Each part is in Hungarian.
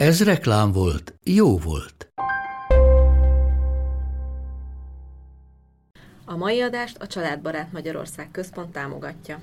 Ez reklám volt, jó volt. A mai adást a Családbarát Magyarország Központ támogatja.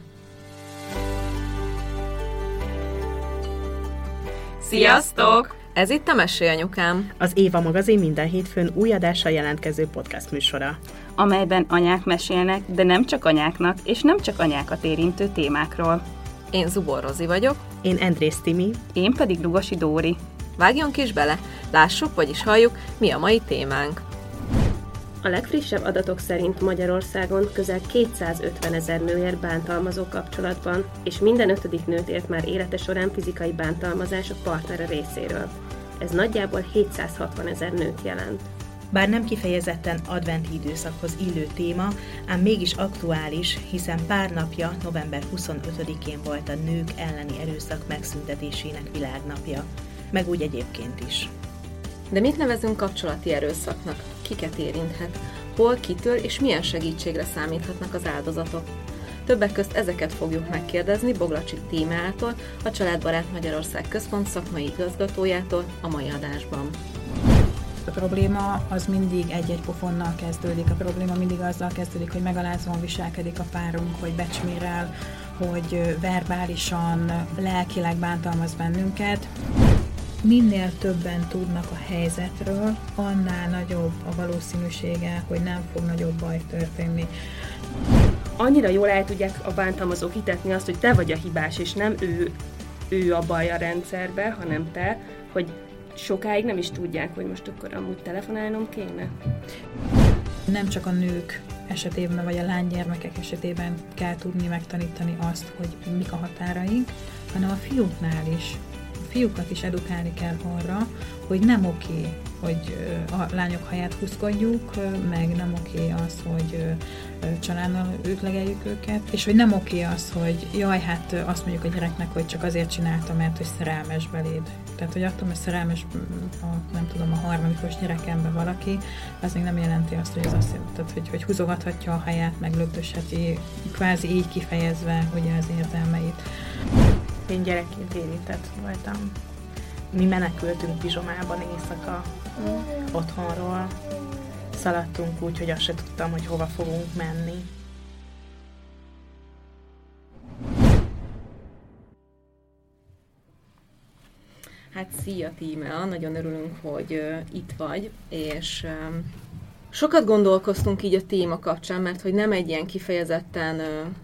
Sziasztok! Ez itt a Mesélyanyukám. Az Éva magazin minden hétfőn új adással jelentkező podcast műsora. amelyben anyák mesélnek, de nem csak anyáknak, és nem csak anyákat érintő témákról. Én Zubor Rozi vagyok. Én Andrész Timi. Én pedig Lugosi Dóri. Vágjunk is bele, lássuk, vagyis halljuk, mi a mai témánk. A legfrissebb adatok szerint Magyarországon közel 250 ezer nő ér bántalmazó kapcsolatban, és minden ötödik nőt ért már élete során fizikai bántalmazás a partnere részéről. Ez nagyjából 760 ezer nőt jelent. Bár nem kifejezetten adventi időszakhoz illő téma, ám mégis aktuális, hiszen pár napja, november 25-én volt a nők elleni erőszak megszüntetésének világnapja. Meg úgy egyébként is. De mit nevezünk kapcsolati erőszaknak? Kiket érinthet? Hol, kitől és milyen segítségre számíthatnak az áldozatok? Többek közt ezeket fogjuk megkérdezni Boglacsi Tímeától, a Családbarát Magyarország Központ szakmai igazgatójától a mai adásban. A probléma az mindig egy-egy pofonnal kezdődik. A probléma mindig azzal kezdődik, hogy megalázóan viselkedik a párunk, hogy becsmérel, hogy verbálisan, lelkileg bántalmaz bennünket. Minél többen tudnak a helyzetről, annál nagyobb a valószínűsége, hogy nem fog nagyobb baj történni. Annyira jól el tudják a bántalmazók hitetni azt, hogy te vagy a hibás, és nem ő, ő a baj a rendszerbe, hanem te, hogy sokáig nem is tudják, hogy most akkor amúgy telefonálnom kéne. Nem csak a nők esetében, vagy a lánygyermekek esetében kell tudni megtanítani azt, hogy mik a határaink, hanem a fiúknál is. Fiúkat is edukálni kell arra, hogy nem oké, hogy a lányok haját húzkodjuk, meg nem oké az, hogy családdal ütlegeljük őket, és hogy nem oké az, hogy jaj, hát azt mondjuk a gyereknek, hogy csak azért csinálta, mert hogy szerelmes beléd. Tehát, hogy attól, mert szerelmes a, nem tudom, a harmadikos gyerekembe valaki, az még nem jelenti azt, hogy az azt jelenti, hogy, hogy húzogathatja a haját, meg lögdösheti, kvázi így kifejezve ugye az érzelmeit. Én gyerekként érintett voltam. Mi menekültünk pizsomában éjszaka otthonról. Szaladtunk úgy, hogy azt se tudtam, hogy hova fogunk menni. Hát szia Tímea, nagyon örülünk, hogy uh, itt vagy, és um, sokat gondolkoztunk így a téma kapcsán, mert hogy nem egy ilyen kifejezetten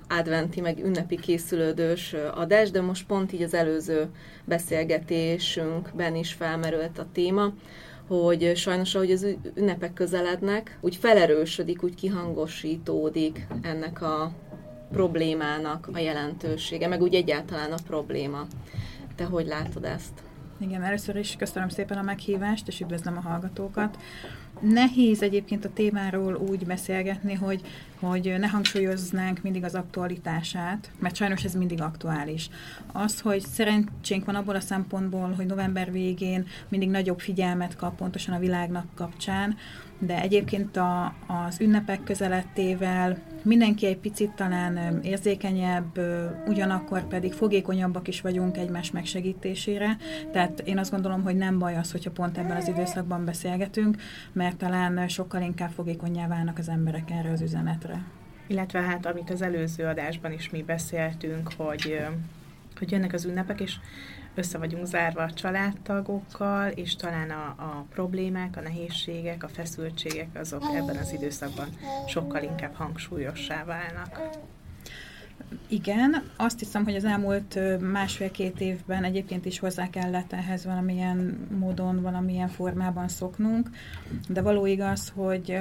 adventi, meg ünnepi készülődős adás, de most pont így az előző beszélgetésünkben is felmerült a téma, hogy sajnos, ahogy az ünnepek közelednek, úgy felerősödik, úgy kihangosítódik ennek a problémának a jelentősége, meg úgy egyáltalán a probléma. Te hogy látod ezt? Igen, először is köszönöm szépen a meghívást, és üdvözlöm a hallgatókat. Nehéz egyébként a témáról úgy beszélgetni, hogy, hogy ne hangsúlyoznánk mindig az aktualitását, mert sajnos ez mindig aktuális. Az, hogy szerencsénk van abból a szempontból, hogy november végén mindig nagyobb figyelmet kap pontosan a világnak kapcsán, de egyébként a, az ünnepek közelettével mindenki egy picit talán érzékenyebb, ugyanakkor pedig fogékonyabbak is vagyunk egymás megsegítésére. Tehát én azt gondolom, hogy nem baj az, hogyha pont ebben az időszakban beszélgetünk, mert talán sokkal inkább fogékonyá válnak az emberek erre az üzenetre. Illetve hát, amit az előző adásban is mi beszéltünk, hogy, hogy jönnek az ünnepek, és össze vagyunk zárva a családtagokkal, és talán a, a problémák, a nehézségek, a feszültségek azok ebben az időszakban sokkal inkább hangsúlyossá válnak. Igen, azt hiszem, hogy az elmúlt másfél-két évben egyébként is hozzá kellett ehhez valamilyen módon, valamilyen formában szoknunk, de való igaz, hogy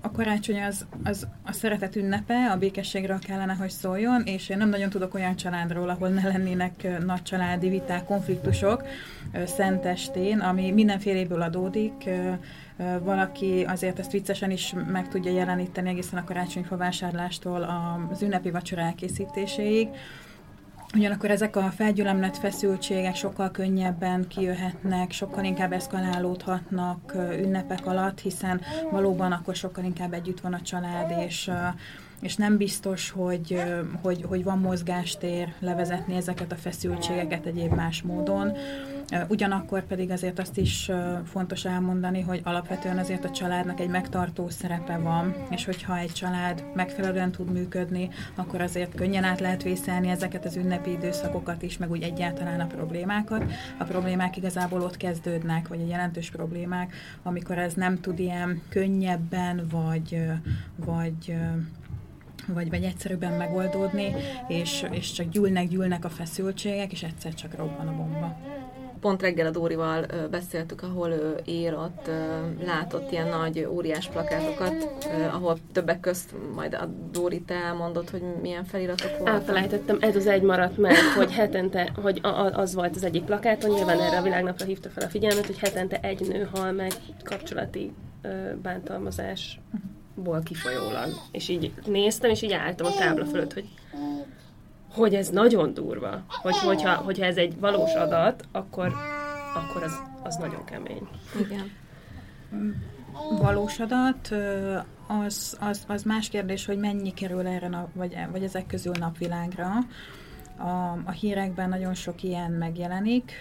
a karácsony az, az a szeretet ünnepe, a békességről kellene, hogy szóljon, és én nem nagyon tudok olyan családról, ahol ne lennének nagy családi viták, konfliktusok szentestén, ami mindenféléből adódik, valaki azért ezt viccesen is meg tudja jeleníteni egészen a karácsonyfa vásárlástól az ünnepi vacsora elkészítéséig. Ugyanakkor ezek a felgyülemlett feszültségek sokkal könnyebben kijöhetnek, sokkal inkább eszkalálódhatnak ünnepek alatt, hiszen valóban akkor sokkal inkább együtt van a család, és és nem biztos, hogy, hogy, hogy van mozgástér levezetni ezeket a feszültségeket egyéb más módon. Ugyanakkor pedig azért azt is fontos elmondani, hogy alapvetően azért a családnak egy megtartó szerepe van, és hogyha egy család megfelelően tud működni, akkor azért könnyen át lehet vészelni ezeket az ünnepi időszakokat is, meg úgy egyáltalán a problémákat. A problémák igazából ott kezdődnek, vagy a jelentős problémák, amikor ez nem tud ilyen könnyebben, vagy, vagy vagy, vagy egyszerűbben megoldódni, és, és csak gyűlnek, gyűlnek a feszültségek, és egyszer csak robban a bomba. Pont reggel a Dórival beszéltük, ahol ő ér, ott látott ilyen nagy, óriás plakátokat, ahol többek közt majd a Dóri te elmondott, hogy milyen feliratok voltak. Elfelejtettem, ez az egy maradt meg, hogy hetente, hogy az volt az egyik plakáton, nyilván erre a világnapra hívta fel a figyelmet, hogy hetente egy nő hal meg kapcsolati bántalmazás ból kifolyólag. És így néztem, és így álltam a tábla fölött, hogy hogy ez nagyon durva, hogy, hogyha, hogyha ez egy valós adat, akkor, akkor az, az nagyon kemény. Igen. Valós adat, az, az, az más kérdés, hogy mennyi kerül erre, nap, vagy, vagy ezek közül napvilágra. A, a hírekben nagyon sok ilyen megjelenik,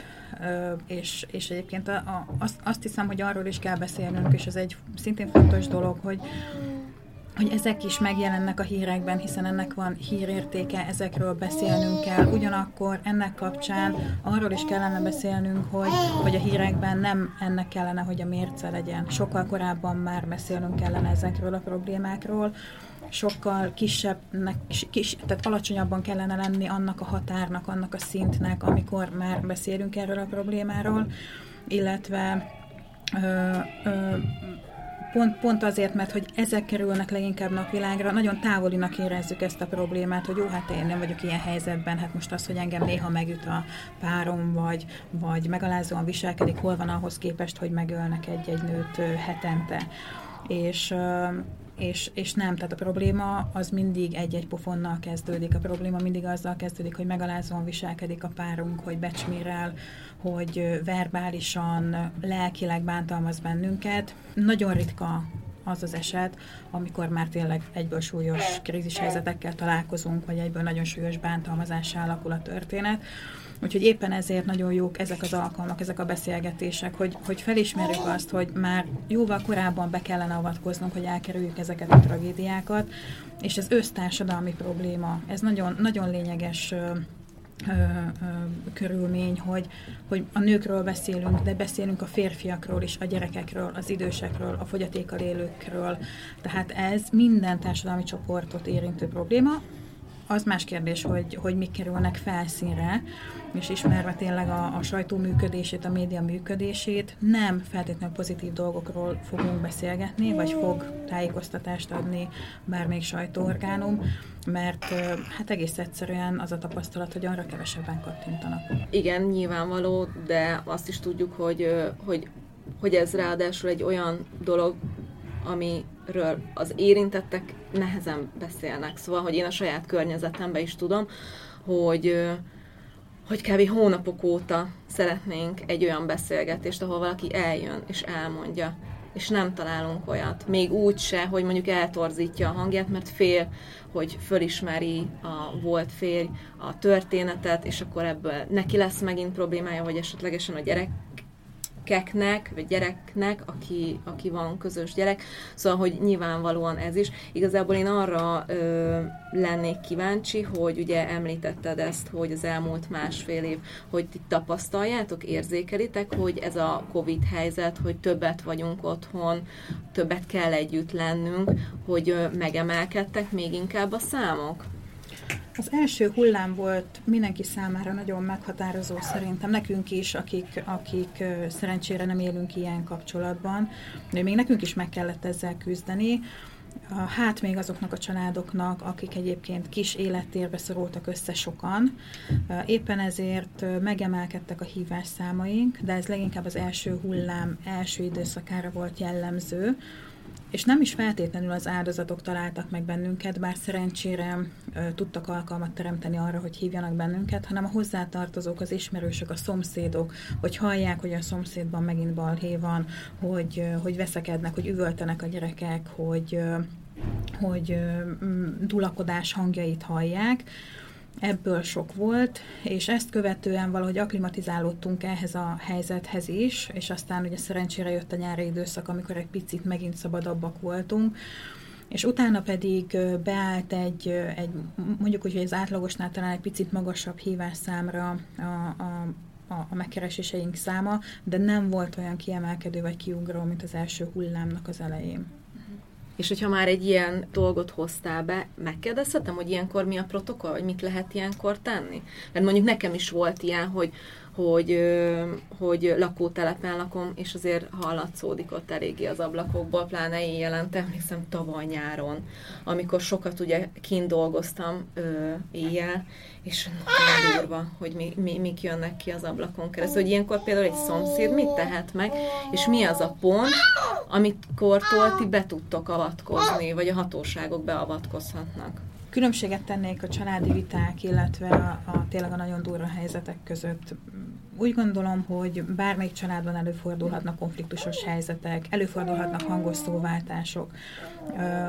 és, és egyébként a, a, azt, azt hiszem, hogy arról is kell beszélnünk, és ez egy szintén fontos dolog, hogy hogy ezek is megjelennek a hírekben, hiszen ennek van hírértéke, ezekről beszélnünk kell. Ugyanakkor ennek kapcsán arról is kellene beszélnünk, hogy, hogy a hírekben nem ennek kellene, hogy a mérce legyen. Sokkal korábban már beszélnünk kellene ezekről a problémákról, sokkal kisebbnek, kis, tehát alacsonyabban kellene lenni annak a határnak, annak a szintnek, amikor már beszélünk erről a problémáról, illetve ö, ö, pont, pont azért, mert hogy ezek kerülnek leginkább napvilágra, nagyon távolinak érezzük ezt a problémát, hogy jó, hát én nem vagyok ilyen helyzetben, hát most az, hogy engem néha megüt a párom, vagy, vagy megalázóan viselkedik, hol van ahhoz képest, hogy megölnek egy-egy nőt hetente. És és, és nem, tehát a probléma az mindig egy-egy pofonnal kezdődik. A probléma mindig azzal kezdődik, hogy megalázóan viselkedik a párunk, hogy becsmérel, hogy verbálisan, lelkileg bántalmaz bennünket. Nagyon ritka az az eset, amikor már tényleg egyből súlyos krízishelyzetekkel találkozunk, vagy egyből nagyon súlyos bántalmazással alakul a történet. Úgyhogy éppen ezért nagyon jók ezek az alkalmak, ezek a beszélgetések, hogy, hogy felismerjük azt, hogy már jóval korábban be kellene avatkoznunk, hogy elkerüljük ezeket a tragédiákat, és ez össztársadalmi probléma. Ez nagyon, nagyon lényeges ö, ö, körülmény, hogy, hogy a nőkről beszélünk, de beszélünk a férfiakról is, a gyerekekről, az idősekről, a fogyatékkal élőkről. Tehát ez minden társadalmi csoportot érintő probléma. Az más kérdés, hogy, hogy mik kerülnek felszínre, és ismerve tényleg a, a sajtó működését, a média működését, nem feltétlenül pozitív dolgokról fogunk beszélgetni, vagy fog tájékoztatást adni bármelyik sajtóorgánum, mert hát egész egyszerűen az a tapasztalat, hogy arra kevesebben kattintanak. Igen, nyilvánvaló, de azt is tudjuk, hogy, hogy, hogy ez ráadásul egy olyan dolog, amiről az érintettek nehezen beszélnek. Szóval, hogy én a saját környezetemben is tudom, hogy hogy kb. hónapok óta szeretnénk egy olyan beszélgetést, ahol valaki eljön és elmondja, és nem találunk olyat. Még úgy se, hogy mondjuk eltorzítja a hangját, mert fél, hogy fölismeri a volt férj a történetet, és akkor ebből neki lesz megint problémája, vagy esetlegesen a gyerek gyerekeknek, vagy gyereknek, aki, aki van közös gyerek. Szóval, hogy nyilvánvalóan ez is. Igazából én arra ö, lennék kíváncsi, hogy ugye említetted ezt, hogy az elmúlt másfél év, hogy ti tapasztaljátok, érzékelitek, hogy ez a Covid helyzet, hogy többet vagyunk otthon, többet kell együtt lennünk, hogy ö, megemelkedtek még inkább a számok? Az első hullám volt mindenki számára nagyon meghatározó szerintem, nekünk is, akik, akik szerencsére nem élünk ilyen kapcsolatban, de még nekünk is meg kellett ezzel küzdeni. Hát még azoknak a családoknak, akik egyébként kis élettérbe szorultak össze sokan. Éppen ezért megemelkedtek a hívás számaink, de ez leginkább az első hullám első időszakára volt jellemző, és nem is feltétlenül az áldozatok találtak meg bennünket, bár szerencsére ö, tudtak alkalmat teremteni arra, hogy hívjanak bennünket, hanem a hozzátartozók, az ismerősök, a szomszédok, hogy hallják, hogy a szomszédban megint balhé van, hogy, ö, hogy veszekednek, hogy üvöltenek a gyerekek, hogy, ö, hogy dulakodás hangjait hallják, ebből sok volt, és ezt követően valahogy aklimatizálódtunk ehhez a helyzethez is, és aztán ugye szerencsére jött a nyári időszak, amikor egy picit megint szabadabbak voltunk, és utána pedig beállt egy, egy mondjuk úgy, hogy az átlagosnál talán egy picit magasabb hívásszámra a, a, a, a megkereséseink száma, de nem volt olyan kiemelkedő vagy kiugró, mint az első hullámnak az elején. És hogyha már egy ilyen dolgot hoztál be, megkérdezhetem, hogy ilyenkor mi a protokoll, vagy mit lehet ilyenkor tenni? Mert mondjuk nekem is volt ilyen, hogy hogy, hogy lakótelepen lakom, és azért hallatszódik ott eléggé az ablakokból, pláne én jelent, emlékszem tavaly nyáron, amikor sokat ugye kint dolgoztam ö, éjjel, és nagyon durva, hogy mi, mi, mik jönnek ki az ablakon keresztül. Hogy ilyenkor például egy szomszéd mit tehet meg, és mi az a pont, amikor ti be tudtok avatkozni, vagy a hatóságok beavatkozhatnak. Különbséget tennék a családi viták, illetve a, a tényleg a nagyon durva helyzetek között. Úgy gondolom, hogy bármelyik családban előfordulhatnak konfliktusos helyzetek, előfordulhatnak hangos szóváltások.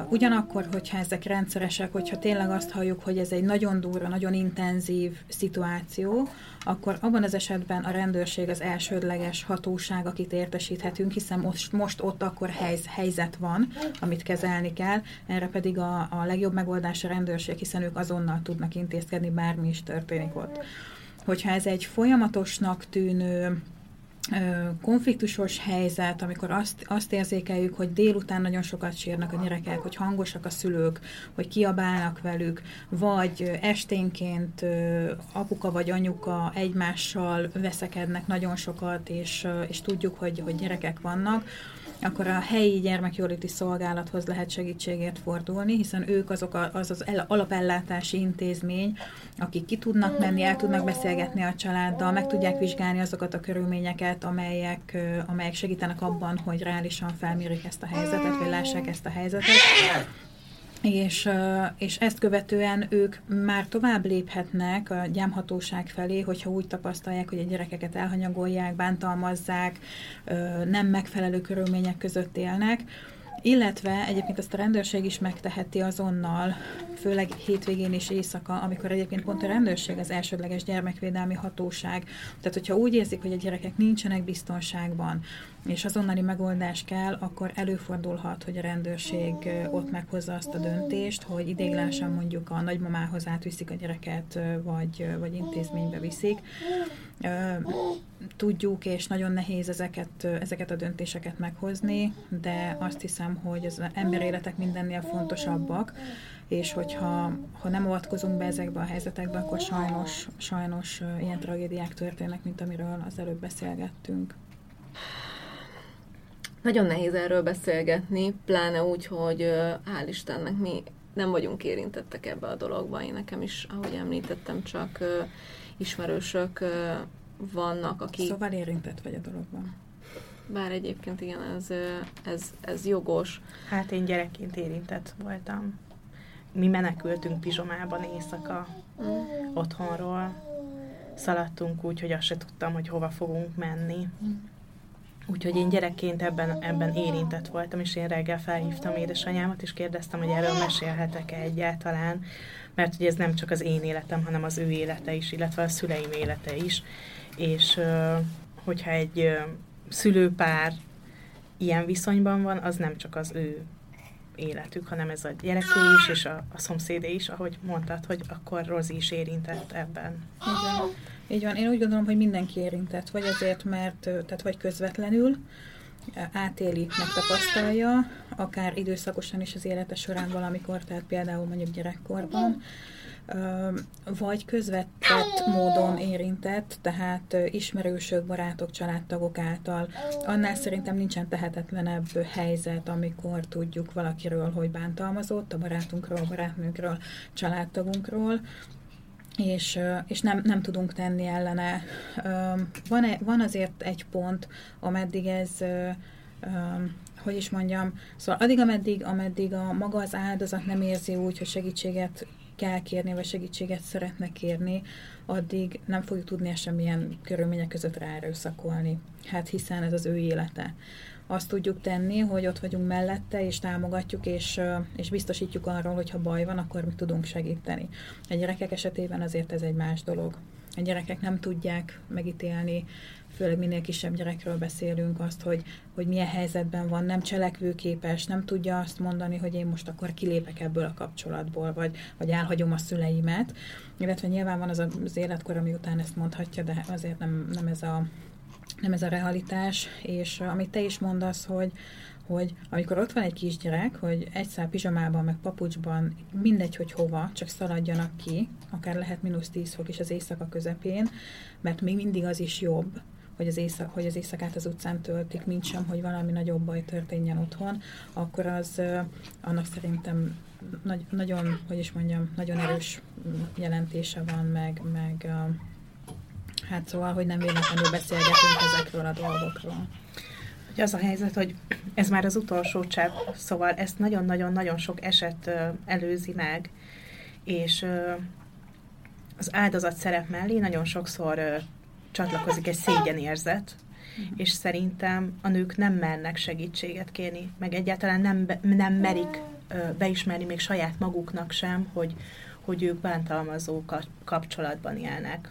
Ugyanakkor, hogyha ezek rendszeresek, hogyha tényleg azt halljuk, hogy ez egy nagyon durva, nagyon intenzív szituáció, akkor abban az esetben a rendőrség az elsődleges hatóság, akit értesíthetünk, hiszen most, most ott akkor helyz, helyzet van, amit kezelni kell, erre pedig a, a legjobb megoldás a rendőrség, hiszen ők azonnal tudnak intézkedni, bármi is történik ott. Hogyha ez egy folyamatosnak tűnő konfliktusos helyzet, amikor azt, azt érzékeljük, hogy délután nagyon sokat sírnak a gyerekek, hogy hangosak a szülők, hogy kiabálnak velük, vagy esténként apuka vagy anyuka egymással veszekednek nagyon sokat, és, és tudjuk, hogy, hogy gyerekek vannak, akkor a helyi gyermekjóléti szolgálathoz lehet segítségért fordulni, hiszen ők azok a, az az alapellátási intézmény, akik ki tudnak menni, el tudnak beszélgetni a családdal, meg tudják vizsgálni azokat a körülményeket, amelyek, amelyek segítenek abban, hogy reálisan felmérik ezt a helyzetet, vagy lássák ezt a helyzetet és, és ezt követően ők már tovább léphetnek a gyámhatóság felé, hogyha úgy tapasztalják, hogy a gyerekeket elhanyagolják, bántalmazzák, nem megfelelő körülmények között élnek, illetve egyébként ezt a rendőrség is megteheti azonnal, főleg hétvégén és éjszaka, amikor egyébként pont a rendőrség az elsődleges gyermekvédelmi hatóság. Tehát, hogyha úgy érzik, hogy a gyerekek nincsenek biztonságban, és azonnali megoldás kell, akkor előfordulhat, hogy a rendőrség ott meghozza azt a döntést, hogy idéglenesen mondjuk a nagymamához átviszik a gyereket, vagy, vagy intézménybe viszik. Tudjuk, és nagyon nehéz ezeket, ezeket a döntéseket meghozni, de azt hiszem, hogy az emberéletek mindennél fontosabbak, és hogyha ha nem avatkozunk be ezekbe a helyzetekbe, akkor sajnos, sajnos ilyen tragédiák történnek, mint amiről az előbb beszélgettünk. Nagyon nehéz erről beszélgetni, pláne úgy, hogy hál' Istennek mi nem vagyunk érintettek ebbe a dologba. Én nekem is, ahogy említettem, csak ismerősök vannak, akik... Szóval érintett vagy a dologban. Bár egyébként igen, ez, ez, ez jogos. Hát én gyerekként érintett voltam. Mi menekültünk pizsomában éjszaka mm. otthonról. Szaladtunk úgy, hogy azt se tudtam, hogy hova fogunk menni. Mm. Úgyhogy én gyerekként ebben, ebben érintett voltam, és én reggel felhívtam édesanyámat, és kérdeztem, hogy erről mesélhetek-e egyáltalán, mert ugye ez nem csak az én életem, hanem az ő élete is, illetve a szüleim élete is. És hogyha egy szülőpár ilyen viszonyban van, az nem csak az ő életük, hanem ez a gyereké is, és a, a szomszédé is, ahogy mondtad, hogy akkor Rozi is érintett ebben. Igen. Így van, én úgy gondolom, hogy mindenki érintett, vagy azért, mert, tehát vagy közvetlenül átéli, megtapasztalja, akár időszakosan is az élete során valamikor, tehát például mondjuk gyerekkorban, vagy közvetett módon érintett, tehát ismerősök, barátok, családtagok által. Annál szerintem nincsen tehetetlenebb helyzet, amikor tudjuk valakiről, hogy bántalmazott, a barátunkról, a barátnőnkről, családtagunkról, és, és nem, nem tudunk tenni ellene. Van, van azért egy pont, ameddig ez, hogy is mondjam, szóval addig, ameddig, ameddig a maga az áldozat nem érzi úgy, hogy segítséget kell kérni, vagy segítséget szeretne kérni, addig nem fogjuk tudni semmilyen körülmények között ráerőszakolni. Hát hiszen ez az ő élete azt tudjuk tenni, hogy ott vagyunk mellette, és támogatjuk, és, és biztosítjuk arról, hogy ha baj van, akkor mi tudunk segíteni. A gyerekek esetében azért ez egy más dolog. A gyerekek nem tudják megítélni, főleg minél kisebb gyerekről beszélünk, azt, hogy, hogy milyen helyzetben van, nem cselekvőképes, nem tudja azt mondani, hogy én most akkor kilépek ebből a kapcsolatból, vagy, vagy elhagyom a szüleimet. Illetve nyilván van az az életkor, ami után ezt mondhatja, de azért nem, nem ez a nem ez a realitás, és amit te is mondasz, hogy, hogy amikor ott van egy kisgyerek, hogy egy szál pizsamában, meg papucsban, mindegy, hogy hova, csak szaladjanak ki, akár lehet mínusz 10 fok is az éjszaka közepén, mert még mindig az is jobb, hogy az, éjszak, hogy az éjszakát az utcán töltik, mint sem, hogy valami nagyobb baj történjen otthon, akkor az annak szerintem nagy, nagyon, hogy is mondjam, nagyon erős jelentése van, meg, meg Hát szóval, hogy nem véletlenül beszélgetünk ezekről a dolgokról. Hogy az a helyzet, hogy ez már az utolsó csepp, szóval ezt nagyon-nagyon-nagyon sok eset előzi meg, és az áldozat szerep mellé nagyon sokszor csatlakozik egy szégyenérzet, és szerintem a nők nem mernek segítséget kérni, meg egyáltalán nem, nem merik beismerni még saját maguknak sem, hogy, hogy ők bántalmazó kapcsolatban élnek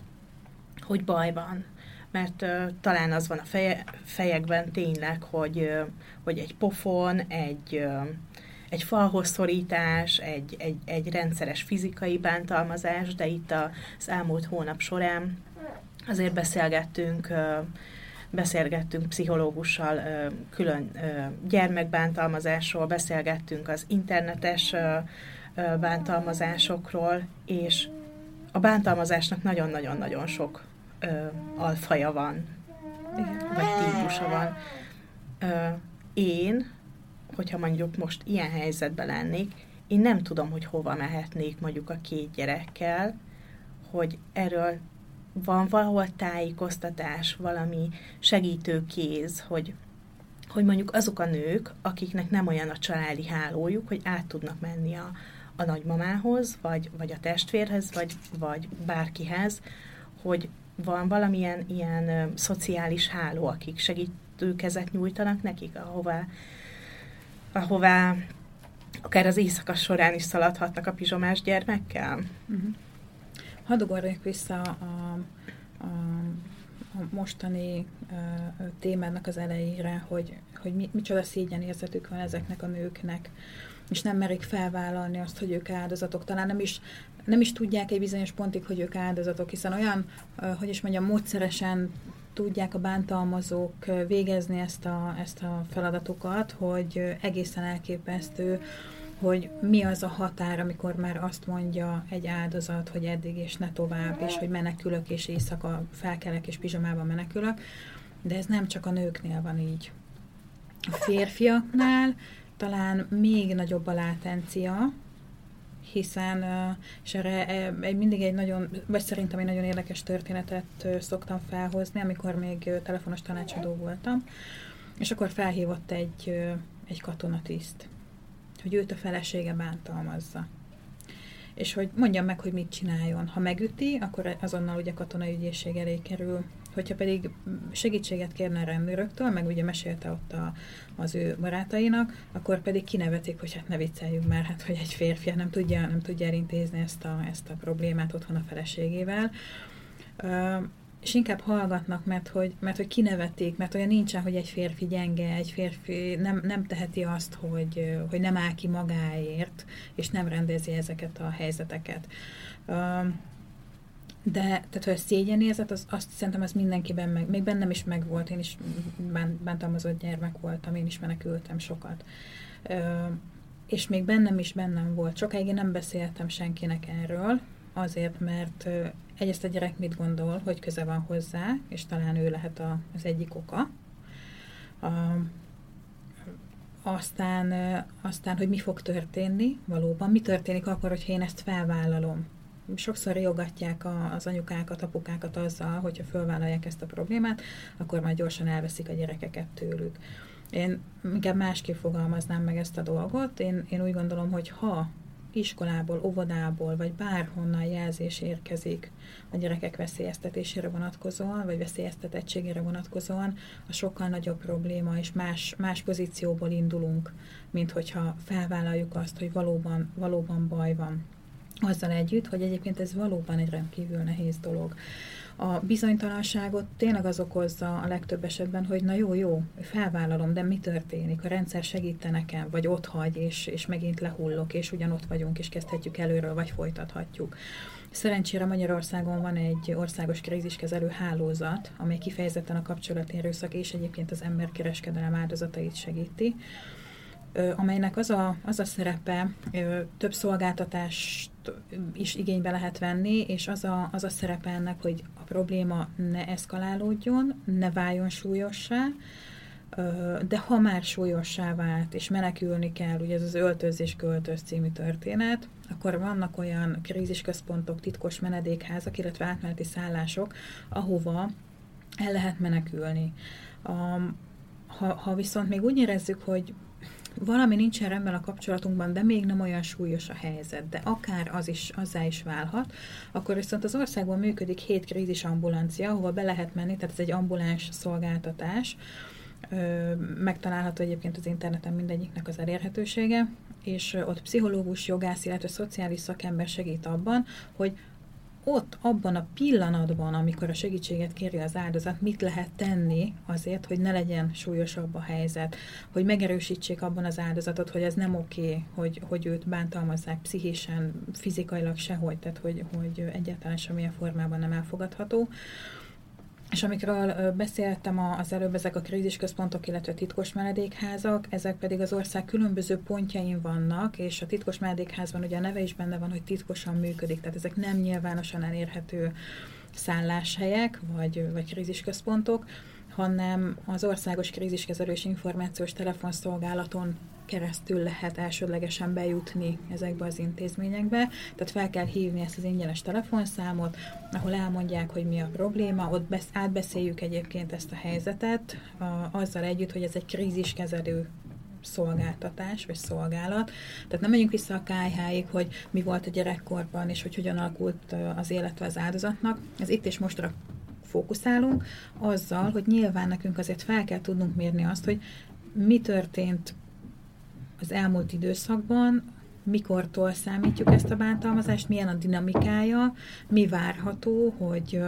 hogy baj van. Mert uh, talán az van a feje, fejekben tényleg, hogy, uh, hogy egy pofon, egy, uh, egy falhoz szorítás, egy, egy, egy rendszeres fizikai bántalmazás, de itt az elmúlt hónap során azért beszélgettünk uh, beszélgettünk pszichológussal külön gyermekbántalmazásról, beszélgettünk az internetes bántalmazásokról, és a bántalmazásnak nagyon-nagyon-nagyon sok ö, alfaja van, vagy típusa van. Ö, én, hogyha mondjuk most ilyen helyzetben lennék, én nem tudom, hogy hova mehetnék mondjuk a két gyerekkel, hogy erről van valahol tájékoztatás, valami segítőkéz, hogy, hogy mondjuk azok a nők, akiknek nem olyan a családi hálójuk, hogy át tudnak menni a, a nagymamához, vagy, vagy a testvérhez, vagy, vagy bárkihez, hogy van valamilyen ilyen ö, szociális háló, akik segítőkezet nyújtanak nekik, ahová, ahová akár az éjszaka során is szaladhatnak a pizsomás gyermekkel? Uh-huh. Hadd ugorjak vissza a, a, a mostani uh, témának az elejére, hogy, hogy mi, micsoda szégyenérzetük van ezeknek a nőknek, és nem merik felvállalni azt, hogy ők áldozatok. Talán nem is nem is tudják egy bizonyos pontig, hogy ők áldozatok, hiszen olyan, hogy is mondjam, módszeresen tudják a bántalmazók végezni ezt a, ezt a feladatokat, hogy egészen elképesztő, hogy mi az a határ, amikor már azt mondja egy áldozat, hogy eddig és ne tovább, és hogy menekülök, és éjszaka felkelek, és pizsamában menekülök. De ez nem csak a nőknél van így. A férfiaknál talán még nagyobb a látencia, hiszen, és erre egy, mindig egy nagyon, vagy szerintem egy nagyon érdekes történetet szoktam felhozni, amikor még telefonos tanácsadó voltam, és akkor felhívott egy, egy katonatiszt, hogy őt a felesége bántalmazza és hogy mondjam meg, hogy mit csináljon. Ha megüti, akkor azonnal ugye katonai ügyészség elé kerül. Hogyha pedig segítséget kérne a rendőröktől, meg ugye mesélte ott a, az ő barátainak, akkor pedig kinevetik, hogy hát ne vicceljünk már, hát hogy egy férfi nem tudja, nem tudja elintézni ezt a, ezt a problémát otthon a feleségével. Uh, és inkább hallgatnak, mert hogy, mert hogy kinevetik, mert olyan nincsen, hogy egy férfi gyenge, egy férfi nem, nem teheti azt, hogy, hogy nem áll ki magáért, és nem rendezi ezeket a helyzeteket. De, tehát, hogy a szégyenérzet, az, azt szerintem az mindenkiben meg, még bennem is megvolt, én is bántalmazott gyermek voltam, én is menekültem sokat. és még bennem is bennem volt. Sokáig én nem beszéltem senkinek erről, azért, mert egyrészt a gyerek mit gondol, hogy köze van hozzá, és talán ő lehet a, az egyik oka. A, aztán, aztán, hogy mi fog történni valóban, mi történik akkor, hogyha én ezt felvállalom. Sokszor riogatják az anyukákat, apukákat azzal, hogyha felvállalják ezt a problémát, akkor majd gyorsan elveszik a gyerekeket tőlük. Én inkább másképp fogalmaznám meg ezt a dolgot. Én, én úgy gondolom, hogy ha iskolából, óvodából, vagy bárhonnan jelzés érkezik a gyerekek veszélyeztetésére vonatkozóan, vagy veszélyeztetettségére vonatkozóan, a sokkal nagyobb probléma, és más, más pozícióból indulunk, mint hogyha felvállaljuk azt, hogy valóban, valóban baj van. Azzal együtt, hogy egyébként ez valóban egy rendkívül nehéz dolog. A bizonytalanságot tényleg az okozza a legtöbb esetben, hogy na jó, jó, felvállalom, de mi történik? A rendszer segít nekem, vagy ott hagy, és, és megint lehullok, és ugyanott vagyunk, és kezdhetjük előről, vagy folytathatjuk. Szerencsére Magyarországon van egy országos kríziskezelő hálózat, amely kifejezetten a kapcsolati erőszak és egyébként az emberkereskedelem áldozatait segíti amelynek az a, az a szerepe, több szolgáltatást is igénybe lehet venni, és az a, az a szerepe ennek, hogy a probléma ne eszkalálódjon, ne váljon súlyossá, de ha már súlyossá vált, és menekülni kell, ugye ez az öltöz és költöz című történet, akkor vannak olyan krízisközpontok, titkos menedékházak, illetve átmeneti szállások, ahova el lehet menekülni. ha, ha viszont még úgy érezzük, hogy valami nincsen rendben a kapcsolatunkban, de még nem olyan súlyos a helyzet, de akár az is, azzá is válhat, akkor viszont az országban működik hét krízis ambulancia, ahova be lehet menni, tehát ez egy ambuláns szolgáltatás, megtalálható egyébként az interneten mindegyiknek az elérhetősége, és ott pszichológus, jogász, illetve szociális szakember segít abban, hogy ott, abban a pillanatban, amikor a segítséget kéri az áldozat, mit lehet tenni azért, hogy ne legyen súlyosabb a helyzet, hogy megerősítsék abban az áldozatot, hogy ez nem oké, hogy, hogy őt bántalmazzák pszichésen, fizikailag sehogy, tehát hogy, hogy egyáltalán semmilyen formában nem elfogadható. És amikről beszéltem az előbb, ezek a krízisközpontok, illetve titkos menedékházak, ezek pedig az ország különböző pontjain vannak, és a titkos menedékházban ugye a neve is benne van, hogy titkosan működik, tehát ezek nem nyilvánosan elérhető szálláshelyek, vagy, vagy krízisközpontok, hanem az Országos Kríziskezelő és Információs Telefonszolgálaton keresztül lehet elsődlegesen bejutni ezekbe az intézményekbe. Tehát fel kell hívni ezt az ingyenes telefonszámot, ahol elmondják, hogy mi a probléma, ott besz- átbeszéljük egyébként ezt a helyzetet, a, azzal együtt, hogy ez egy kríziskezelő szolgáltatás, vagy szolgálat. Tehát nem megyünk vissza a KH-ig, hogy mi volt a gyerekkorban, és hogy hogyan alakult az élete az áldozatnak. Ez itt és mostra fókuszálunk, azzal, hogy nyilván nekünk azért fel kell tudnunk mérni azt, hogy mi történt az elmúlt időszakban, mikortól számítjuk ezt a bántalmazást, milyen a dinamikája, mi várható, hogy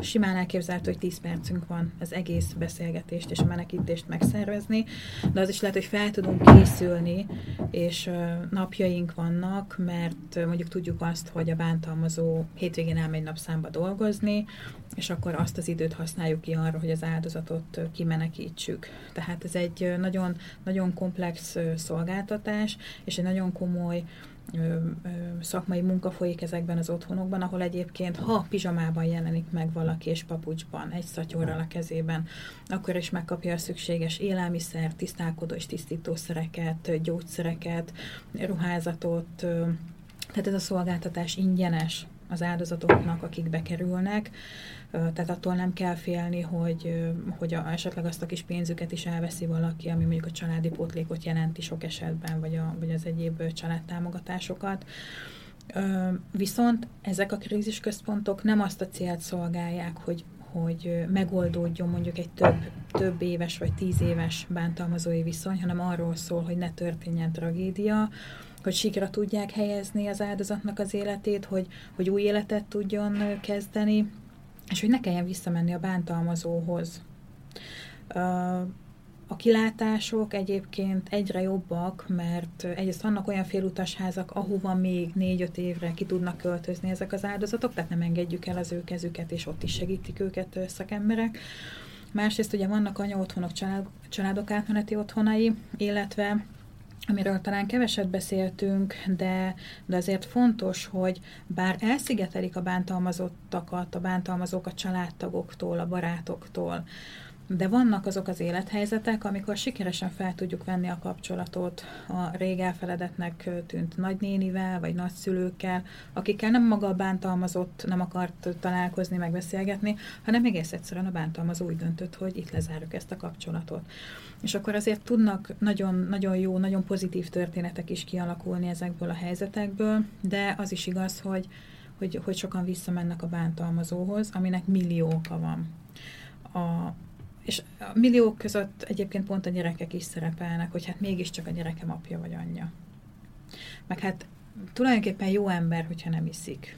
simán elképzelhető, hogy 10 percünk van az egész beszélgetést és a menekítést megszervezni, de az is lehet, hogy fel tudunk készülni, és napjaink vannak, mert mondjuk tudjuk azt, hogy a bántalmazó hétvégén elmegy napszámba dolgozni, és akkor azt az időt használjuk ki arra, hogy az áldozatot kimenekítsük. Tehát ez egy nagyon, nagyon komplex szolgáltatás, és egy nagyon komoly szakmai munka folyik ezekben az otthonokban, ahol egyébként, ha pizsamában jelenik meg valaki és papucsban, egy szatyorral a kezében, akkor is megkapja a szükséges élelmiszer, tisztálkodó és tisztítószereket, gyógyszereket, ruházatot, tehát ez a szolgáltatás ingyenes az áldozatoknak, akik bekerülnek, tehát attól nem kell félni, hogy, hogy a, esetleg azt a kis pénzüket is elveszi valaki, ami mondjuk a családi pótlékot jelenti sok esetben, vagy, a, vagy az egyéb családtámogatásokat. Viszont ezek a krízisközpontok nem azt a célt szolgálják, hogy, hogy megoldódjon mondjuk egy több, több éves vagy tíz éves bántalmazói viszony, hanem arról szól, hogy ne történjen tragédia, hogy sikra tudják helyezni az áldozatnak az életét, hogy, hogy új életet tudjon kezdeni, és hogy ne kelljen visszamenni a bántalmazóhoz. A kilátások egyébként egyre jobbak, mert egyrészt vannak olyan félutasházak, ahova még négy-öt évre ki tudnak költözni ezek az áldozatok, tehát nem engedjük el az ő kezüket, és ott is segítik őket szakemberek. Másrészt ugye vannak anya otthonok, család, családok átmeneti otthonai, illetve amiről talán keveset beszéltünk, de, de azért fontos, hogy bár elszigetelik a bántalmazottakat, a bántalmazók a családtagoktól, a barátoktól, de vannak azok az élethelyzetek, amikor sikeresen fel tudjuk venni a kapcsolatot a rég elfeledetnek tűnt nagynénivel, vagy nagyszülőkkel, akikkel nem maga a bántalmazott nem akart találkozni, megbeszélgetni, hanem egész egyszerűen a bántalmazó úgy döntött, hogy itt lezárjuk ezt a kapcsolatot. És akkor azért tudnak nagyon, nagyon jó, nagyon pozitív történetek is kialakulni ezekből a helyzetekből, de az is igaz, hogy, hogy, hogy sokan visszamennek a bántalmazóhoz, aminek millió oka van. A, és a milliók között egyébként pont a gyerekek is szerepelnek, hogy hát mégiscsak a gyerekem apja vagy anyja. Meg hát tulajdonképpen jó ember, hogyha nem iszik.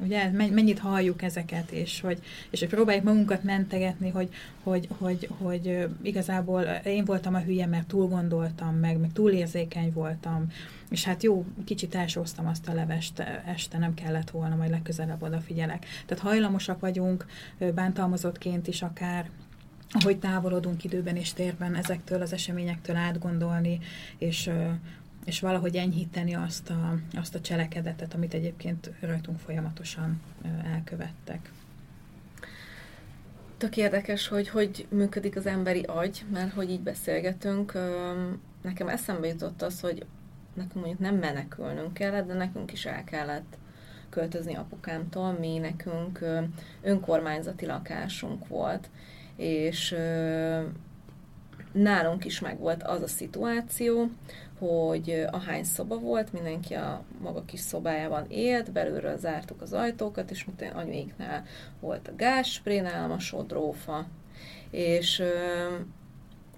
Ugye, mennyit halljuk ezeket, és hogy, és hogy próbáljuk magunkat mentegetni, hogy, hogy, hogy, hogy igazából én voltam a hülye, mert túl gondoltam meg, meg túl érzékeny voltam, és hát jó, kicsit elsóztam azt a levest este, nem kellett volna, majd legközelebb odafigyelek. Tehát hajlamosak vagyunk, bántalmazottként is akár, ahogy távolodunk időben és térben ezektől az eseményektől átgondolni, és, és valahogy enyhíteni azt a, azt a cselekedetet, amit egyébként rajtunk folyamatosan elkövettek. Tök érdekes, hogy hogy működik az emberi agy, mert hogy így beszélgetünk, nekem eszembe jutott az, hogy nekünk mondjuk nem menekülnünk kellett, de nekünk is el kellett költözni apukámtól, mi nekünk önkormányzati lakásunk volt, és nálunk is megvolt az a szituáció, hogy a hány szoba volt, mindenki a maga kis szobájában élt, belülről zártuk az ajtókat, és mint anyuéknál volt a gázspré, nálam a sodrófa. És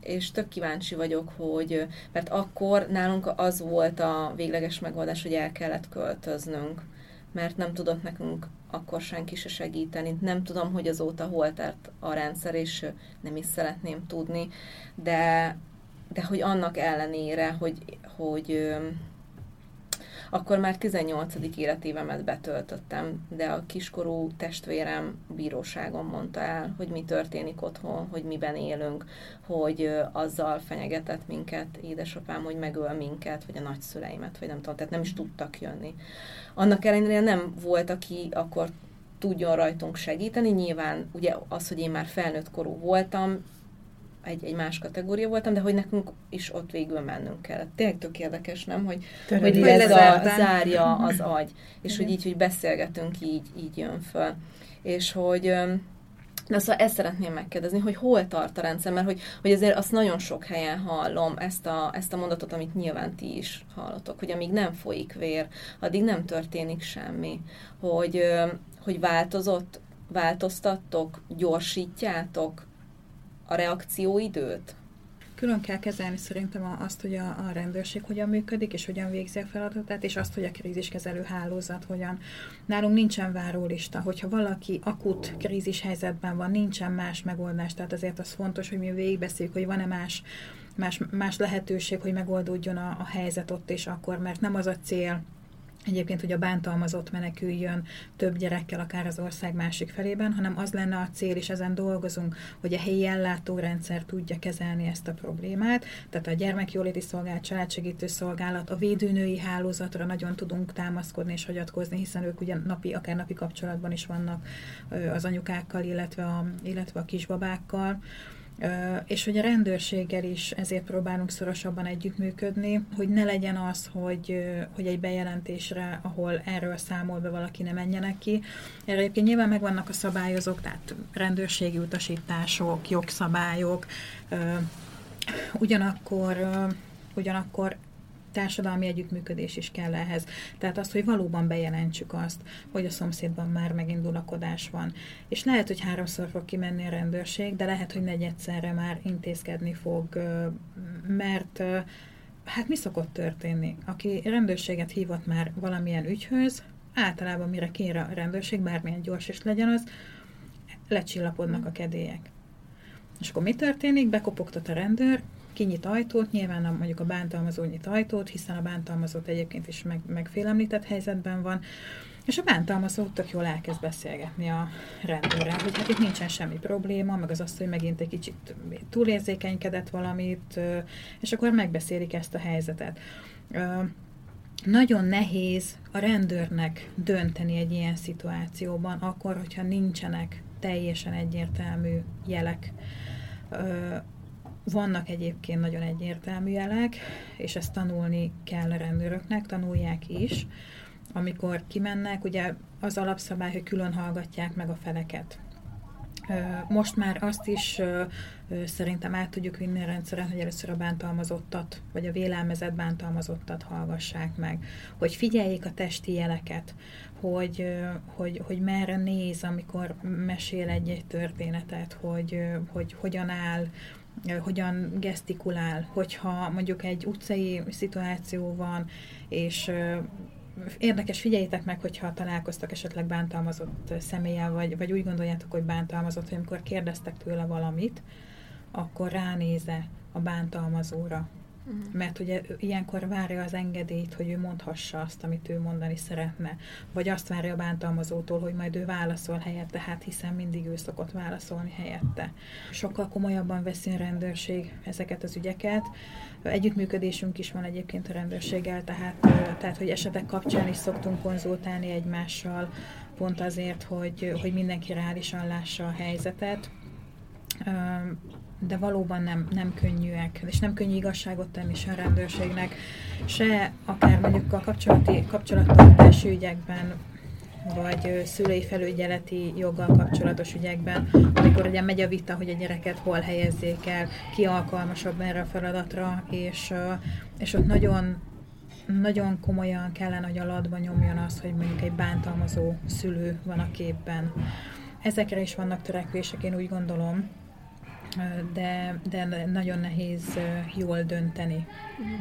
és tök kíváncsi vagyok, hogy, mert akkor nálunk az volt a végleges megoldás, hogy el kellett költöznünk, mert nem tudott nekünk akkor senki se segíteni. Nem tudom, hogy azóta hol tart a rendszer, és nem is szeretném tudni, de, de hogy annak ellenére, hogy, hogy akkor már 18. életévemet betöltöttem, de a kiskorú testvérem bíróságon mondta el, hogy mi történik otthon, hogy miben élünk, hogy azzal fenyegetett minket édesapám, hogy megöl minket, vagy a nagyszüleimet, vagy nem tudom, tehát nem is tudtak jönni. Annak ellenére nem volt, aki akkor tudjon rajtunk segíteni. Nyilván ugye az, hogy én már felnőtt korú voltam, egy, egy más kategória voltam, de hogy nekünk is ott végül mennünk kell. Tényleg tök érdekes, nem? Hogy, hogy ez a, zárja az agy, és hogy így, hogy beszélgetünk, így, így jön föl. És hogy de szóval ezt szeretném megkérdezni, hogy hol tart a rendszer, mert hogy, hogy azért azt nagyon sok helyen hallom, ezt a, ezt a mondatot, amit nyilván ti is hallotok, hogy amíg nem folyik vér, addig nem történik semmi. Hogy, hogy változott, változtattok, gyorsítjátok a reakcióidőt? Külön kell kezelni szerintem azt, hogy a, a rendőrség hogyan működik, és hogyan végzi a feladatát, és azt, hogy a kríziskezelő hálózat hogyan. Nálunk nincsen várólista, hogyha valaki akut krízis helyzetben van, nincsen más megoldás, tehát azért az fontos, hogy mi végigbeszéljük, hogy van-e más, más, más lehetőség, hogy megoldódjon a, a helyzet ott és akkor, mert nem az a cél, egyébként, hogy a bántalmazott meneküljön több gyerekkel, akár az ország másik felében, hanem az lenne a cél, és ezen dolgozunk, hogy a helyi ellátórendszer tudja kezelni ezt a problémát. Tehát a gyermekjóléti szolgálat, családsegítő szolgálat, a védőnői hálózatra nagyon tudunk támaszkodni és hagyatkozni, hiszen ők ugye napi, akár napi kapcsolatban is vannak az anyukákkal, illetve a, illetve a kisbabákkal és hogy a rendőrséggel is ezért próbálunk szorosabban együttműködni, hogy ne legyen az, hogy, hogy egy bejelentésre, ahol erről számol be valaki, ne menjenek ki. Erre egyébként nyilván megvannak a szabályozók, tehát rendőrségi utasítások, jogszabályok, ugyanakkor, ugyanakkor társadalmi együttműködés is kell ehhez. Tehát az, hogy valóban bejelentsük azt, hogy a szomszédban már megint dulakodás van. És lehet, hogy háromszor fog kimenni a rendőrség, de lehet, hogy negyedszerre már intézkedni fog, mert hát mi szokott történni? Aki rendőrséget hívott már valamilyen ügyhöz, általában mire kér a rendőrség, bármilyen gyors is legyen az, lecsillapodnak a kedélyek. És akkor mi történik? Bekopogtat a rendőr, kinyit ajtót, nyilván a, mondjuk a bántalmazó nyit ajtót, hiszen a bántalmazott egyébként is meg, megfélemlített helyzetben van, És a bántalmazó tök jól elkezd beszélgetni a rendőrrel, hogy hát itt nincsen semmi probléma, meg az hogy megint egy kicsit túlérzékenykedett valamit, és akkor megbeszélik ezt a helyzetet. Nagyon nehéz a rendőrnek dönteni egy ilyen szituációban, akkor, hogyha nincsenek teljesen egyértelmű jelek. Vannak egyébként nagyon egyértelmű jelek, és ezt tanulni kell a rendőröknek, tanulják is amikor kimennek, ugye az alapszabály, hogy külön hallgatják meg a feleket. Most már azt is szerintem át tudjuk vinni a rendszeren, hogy először a bántalmazottat, vagy a vélelmezett bántalmazottat hallgassák meg, hogy figyeljék a testi jeleket, hogy, hogy, hogy merre néz, amikor mesél egy-egy történetet, hogy, hogy hogyan áll, hogyan gesztikulál, hogyha mondjuk egy utcai szituáció van, és érdekes, figyeljétek meg, hogyha találkoztak esetleg bántalmazott személlyel, vagy, vagy úgy gondoljátok, hogy bántalmazott, hogy amikor kérdeztek tőle valamit, akkor ránéze a bántalmazóra, Uh-huh. Mert ugye ilyenkor várja az engedélyt, hogy ő mondhassa azt, amit ő mondani szeretne. Vagy azt várja a bántalmazótól, hogy majd ő válaszol helyette, hát hiszen mindig ő szokott válaszolni helyette. Sokkal komolyabban veszi a rendőrség ezeket az ügyeket. Együttműködésünk is van egyébként a rendőrséggel, tehát, tehát hogy esetek kapcsán is szoktunk konzultálni egymással, pont azért, hogy, hogy mindenki reálisan lássa a helyzetet de valóban nem, nem könnyűek, és nem könnyű igazságot tenni se a rendőrségnek, se akár mondjuk a kapcsolati, kapcsolattartási ügyekben, vagy szülői felügyeleti joggal kapcsolatos ügyekben, amikor ugye megy a vita, hogy a gyereket hol helyezzék el, ki alkalmasabb erre a feladatra, és, és ott nagyon nagyon komolyan kellene, hogy alatba nyomjon az, hogy mondjuk egy bántalmazó szülő van a képben. Ezekre is vannak törekvések, én úgy gondolom, de, de nagyon nehéz jól dönteni,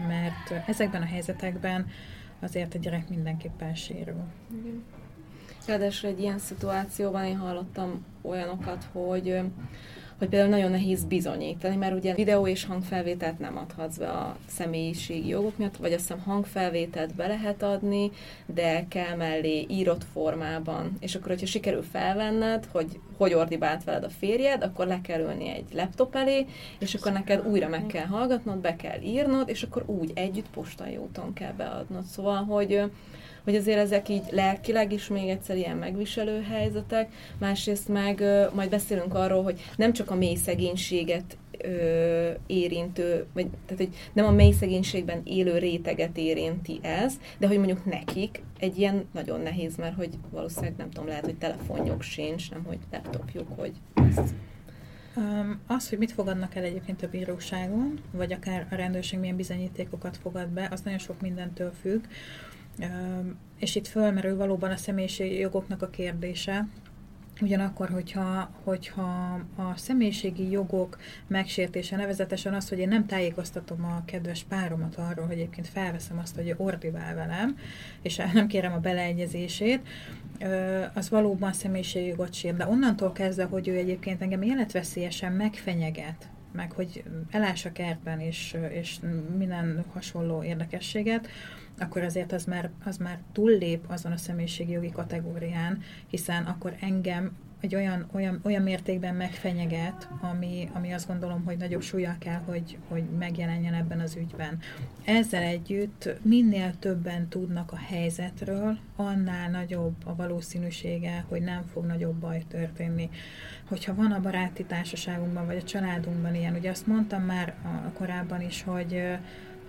mert ezekben a helyzetekben azért a gyerek mindenképpen sérül. Ráadásul egy ilyen szituációban én hallottam olyanokat, hogy hogy például nagyon nehéz bizonyítani, mert ugye videó és hangfelvételt nem adhatsz be a személyiségi jogok miatt, vagy azt hiszem hangfelvételt be lehet adni, de kell mellé írott formában. És akkor, hogyha sikerül felvenned, hogy hogy ordibált veled a férjed, akkor le kell ülni egy laptop elé, és akkor neked újra meg kell hallgatnod, be kell írnod, és akkor úgy együtt postai úton kell beadnod. Szóval, hogy hogy azért ezek így lelkileg is még egyszer ilyen megviselő helyzetek, másrészt meg majd beszélünk arról, hogy nem csak a mély szegénységet ö, érintő, vagy tehát, hogy nem a mély szegénységben élő réteget érinti ez, de hogy mondjuk nekik egy ilyen nagyon nehéz, mert hogy valószínűleg nem tudom, lehet, hogy telefonjuk sincs, nem hogy laptopjuk, hogy ezt az, hogy mit fogadnak el egyébként a bíróságon, vagy akár a rendőrség milyen bizonyítékokat fogad be, az nagyon sok mindentől függ. És itt fölmerül valóban a személyiségi jogoknak a kérdése, Ugyanakkor, hogyha, hogyha a személyiségi jogok megsértése nevezetesen az, hogy én nem tájékoztatom a kedves páromat arról, hogy egyébként felveszem azt, hogy ordivál velem, és nem kérem a beleegyezését, az valóban személyiségi jogot sír. De onnantól kezdve, hogy ő egyébként engem életveszélyesen megfenyeget, meg hogy elássa kertben és, és minden hasonló érdekességet, akkor azért az már, az már túllép azon a személyiségi jogi kategórián, hiszen akkor engem egy olyan, olyan, olyan mértékben megfenyeget, ami, ami azt gondolom, hogy nagyobb súlya kell, hogy, hogy megjelenjen ebben az ügyben. Ezzel együtt minél többen tudnak a helyzetről, annál nagyobb a valószínűsége, hogy nem fog nagyobb baj történni. Hogyha van a baráti társaságunkban, vagy a családunkban ilyen, ugye azt mondtam már a, korábban is, hogy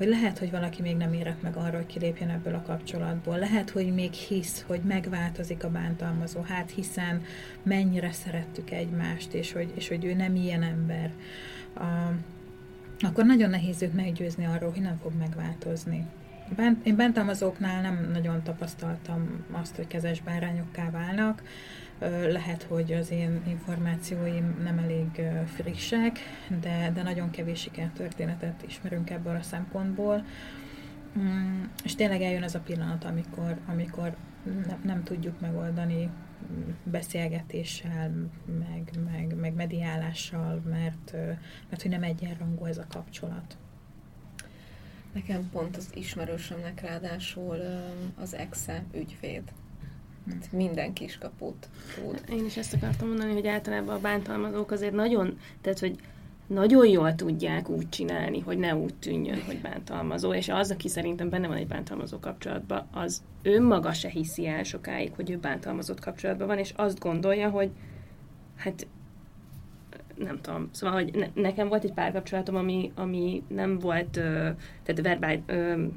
hogy lehet, hogy valaki még nem érett meg arra, hogy kilépjen ebből a kapcsolatból. Lehet, hogy még hisz, hogy megváltozik a bántalmazó, hát hiszen mennyire szerettük egymást, és hogy, és hogy ő nem ilyen ember. A, akkor nagyon nehéz őt meggyőzni arról, hogy nem fog megváltozni. Én bántalmazóknál nem nagyon tapasztaltam azt, hogy kezes bárányokká válnak, lehet, hogy az én információim nem elég frissek, de, de nagyon kevés sikertörténetet ismerünk ebből a szempontból. Mm, és tényleg eljön ez a pillanat, amikor, amikor nem, nem tudjuk megoldani beszélgetéssel, meg, meg, meg mediálással, mert, mert hogy nem egyenrangú ez a kapcsolat. Nekem pont az ismerősömnek ráadásul az exe ügyvéd Minden kiskaput tud. Én is ezt akartam mondani, hogy általában a bántalmazók azért nagyon, tehát hogy nagyon jól tudják úgy csinálni, hogy ne úgy tűnjön, hogy bántalmazó, és az, aki szerintem benne van egy bántalmazó kapcsolatban, az önmaga se hiszi el sokáig, hogy ő bántalmazott kapcsolatban van, és azt gondolja, hogy hát nem tudom, szóval, hogy ne, nekem volt egy párkapcsolatom, ami, ami nem volt, ö, tehát verbál, ö, tehát,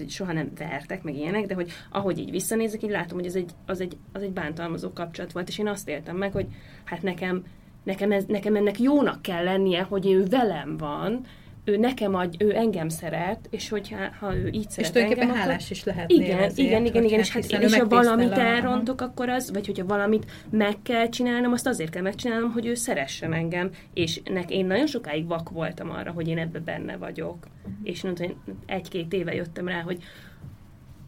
hogy soha nem vertek, meg ilyenek, de hogy ahogy így visszanézek, így látom, hogy ez egy, az, egy, az egy bántalmazó kapcsolat volt, és én azt éltem meg, hogy hát nekem nekem, ez, nekem ennek jónak kell lennie, hogy ő velem van, ő nekem adj, ő engem szeret, és hogyha ha ő így szeret És tulajdonképpen engem, hálás akkor... is lehet igen, ezért, igen, igen, igen, és hát én ő is, ha valamit a- elrontok, akkor az, vagy hogyha valamit meg kell csinálnom, azt azért kell megcsinálnom, hogy ő szeressen engem, és nek, én nagyon sokáig vak voltam arra, hogy én ebbe benne vagyok, és tudom, én egy-két éve jöttem rá, hogy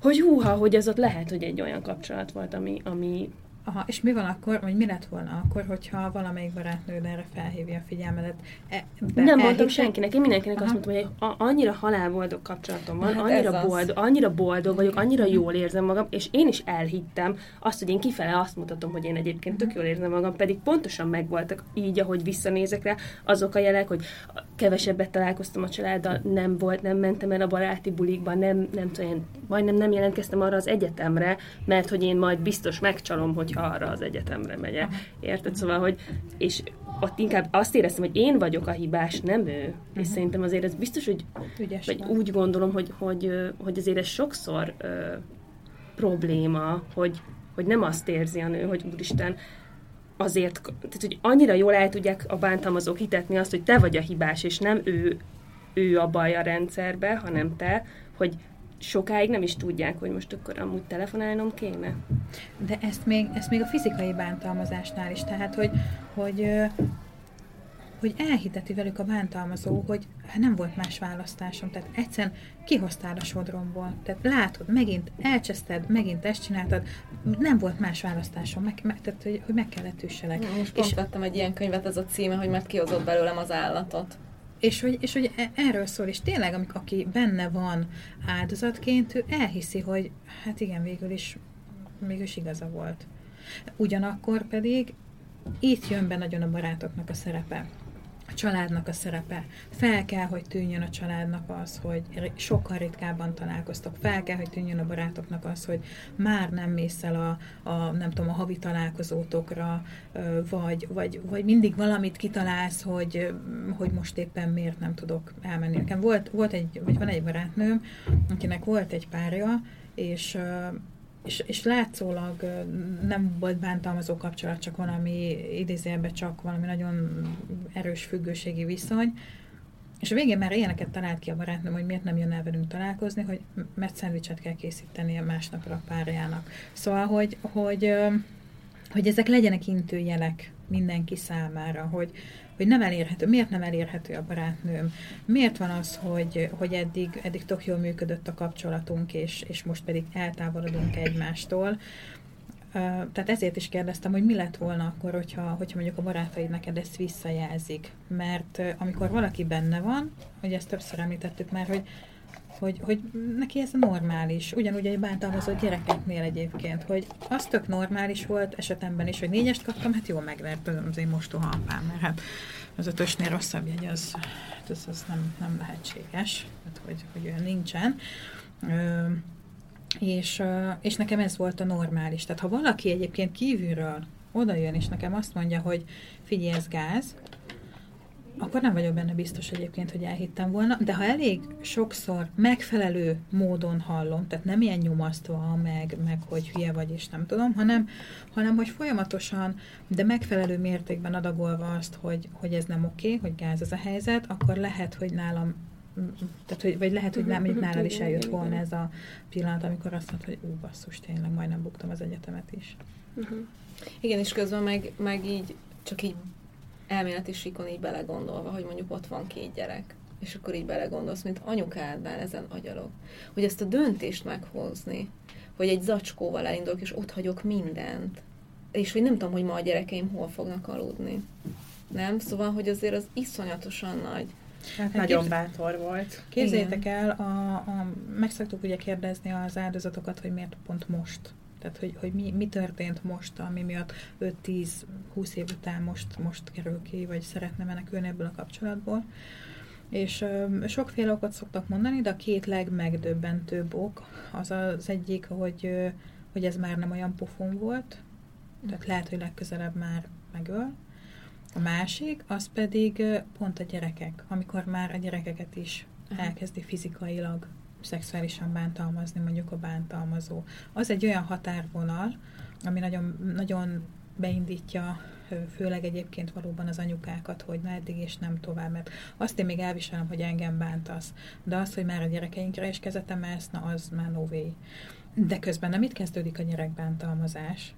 hogy húha, hogy ez ott lehet, hogy egy olyan kapcsolat volt, ami, ami Aha, és mi van akkor, vagy mi lett volna akkor, hogyha valamelyik barátnőd erre felhívja a figyelmedet? E, be- Nem mondtam senkinek, én mindenkinek Aha. azt mondtam, hogy a, annyira halálboldog kapcsolatom van, Hát annyira, az. boldog, annyira boldog vagyok, annyira jól érzem magam, és én is elhittem azt, hogy én kifele azt mutatom, hogy én egyébként tök jól érzem magam, pedig pontosan megvoltak így, ahogy visszanézek rá, azok a jelek, hogy kevesebbet találkoztam a családdal, nem volt, nem mentem el a baráti bulikba, nem, nem tudom, én majdnem nem jelentkeztem arra az egyetemre, mert hogy én majd biztos megcsalom, hogyha arra az egyetemre megyek. Érted? Szóval, hogy és ott inkább azt éreztem, hogy én vagyok a hibás, nem ő. És szerintem azért ez biztos, hogy Ügyes vagy úgy gondolom, hogy, hogy, hogy azért ez sokszor ö, probléma, hogy, hogy nem azt érzi a nő, hogy úristen, azért, tehát, hogy annyira jól el tudják a bántalmazók hitetni azt, hogy te vagy a hibás, és nem ő, ő a baj a rendszerbe, hanem te, hogy sokáig nem is tudják, hogy most akkor amúgy telefonálnom kéne. De ezt még, ezt még a fizikai bántalmazásnál is, tehát, hogy, hogy, hogy elhiteti velük a bántalmazó, hogy nem volt más választásom, tehát egyszerűen kihoztál a sodromból. Tehát látod, megint elcseszted, megint ezt csináltad, nem volt más választásom, meg, meg, tehát, hogy, hogy meg kellett üsselek. Most És, vettem egy ilyen könyvet, ez a címe, hogy mert kihozott belőlem az állatot. és, hogy, és hogy e- erről szól, és tényleg, amik, aki benne van áldozatként, ő elhiszi, hogy hát igen, végül is, végül is igaza volt. Ugyanakkor pedig itt jön be nagyon a barátoknak a szerepe, a családnak a szerepe. Fel kell, hogy tűnjön a családnak az, hogy sokkal ritkábban találkoztok. Fel kell, hogy tűnjön a barátoknak az, hogy már nem mész el a, a nem tudom, a havi találkozótokra, vagy, vagy, vagy mindig valamit kitalálsz, hogy, hogy most éppen miért nem tudok elmenni. Nekem volt, volt egy, vagy van egy barátnőm, akinek volt egy párja, és és, és látszólag nem volt bántalmazó kapcsolat, csak valami idézőjelben csak valami nagyon erős függőségi viszony, és a végén már ilyeneket talált ki a barátnőm, hogy miért nem jön el velünk találkozni, hogy mert szendvicset kell készítenie másnapra a párjának. Szóval, hogy, hogy, hogy ezek legyenek intőjelek mindenki számára, hogy, hogy nem elérhető. Miért nem elérhető a barátnőm? Miért van az, hogy, hogy eddig, eddig tök jól működött a kapcsolatunk, és, és most pedig eltávolodunk egymástól? Tehát ezért is kérdeztem, hogy mi lett volna akkor, hogyha, hogyha mondjuk a barátaid neked ezt visszajelzik. Mert amikor valaki benne van, hogy ezt többször említettük már, hogy hogy, hogy neki ez normális. Ugyanúgy egy bántalmazott gyerekeknél egyébként, hogy az tök normális volt esetemben is, hogy négyest kaptam, hát jól megvert az én mostoha apám, mert hát az ötösnél rosszabb jegy, az, hát az, az nem, nem lehetséges, hát, hogy, hogy olyan nincsen. Ö, és, és nekem ez volt a normális. Tehát ha valaki egyébként kívülről oda jön, és nekem azt mondja, hogy figyelj, ez gáz, akkor nem vagyok benne biztos egyébként, hogy elhittem volna, de ha elég sokszor megfelelő módon hallom, tehát nem ilyen nyomasztva, meg, meg hogy hülye vagy, és nem tudom, hanem, hanem hogy folyamatosan, de megfelelő mértékben adagolva azt, hogy, hogy ez nem oké, hogy gáz ez a helyzet, akkor lehet, hogy nálam tehát, hogy, vagy lehet, hogy nem, mondjuk nálad is eljött volna ez a pillanat, amikor azt mondta, hogy ú, basszus, tényleg majdnem buktam az egyetemet is. Igen, és közben meg, meg így csak így elméleti síkon így belegondolva, hogy mondjuk ott van két gyerek, és akkor így belegondolsz, mint anyukádnál ezen agyalok, hogy ezt a döntést meghozni, hogy egy zacskóval elindulok, és ott hagyok mindent, és hogy nem tudom, hogy ma a gyerekeim hol fognak aludni. Nem? Szóval, hogy azért az iszonyatosan nagy. Hát Hát nagyon képz- bátor volt. Képzeljétek el, a, a, meg szoktuk ugye kérdezni az áldozatokat, hogy miért pont most. Tehát, hogy, hogy mi, mi történt most, ami miatt 5-10-20 év után most, most kerül ki, vagy szeretne menekülni ebből a kapcsolatból. És ö, sokféle okot szoktak mondani, de a két legmegdöbbentőbb ok az az egyik, hogy, ö, hogy ez már nem olyan pofon volt, tehát lehet, hogy legközelebb már megöl. A másik, az pedig ö, pont a gyerekek, amikor már a gyerekeket is elkezdi fizikailag szexuálisan bántalmazni, mondjuk a bántalmazó. Az egy olyan határvonal, ami nagyon, nagyon beindítja főleg egyébként valóban az anyukákat, hogy na eddig és nem tovább, mert azt én még elviselem, hogy engem bántasz, de az, hogy már a gyerekeinkre is kezet emelsz, na az már no way. De közben nem itt kezdődik a gyerekbántalmazás,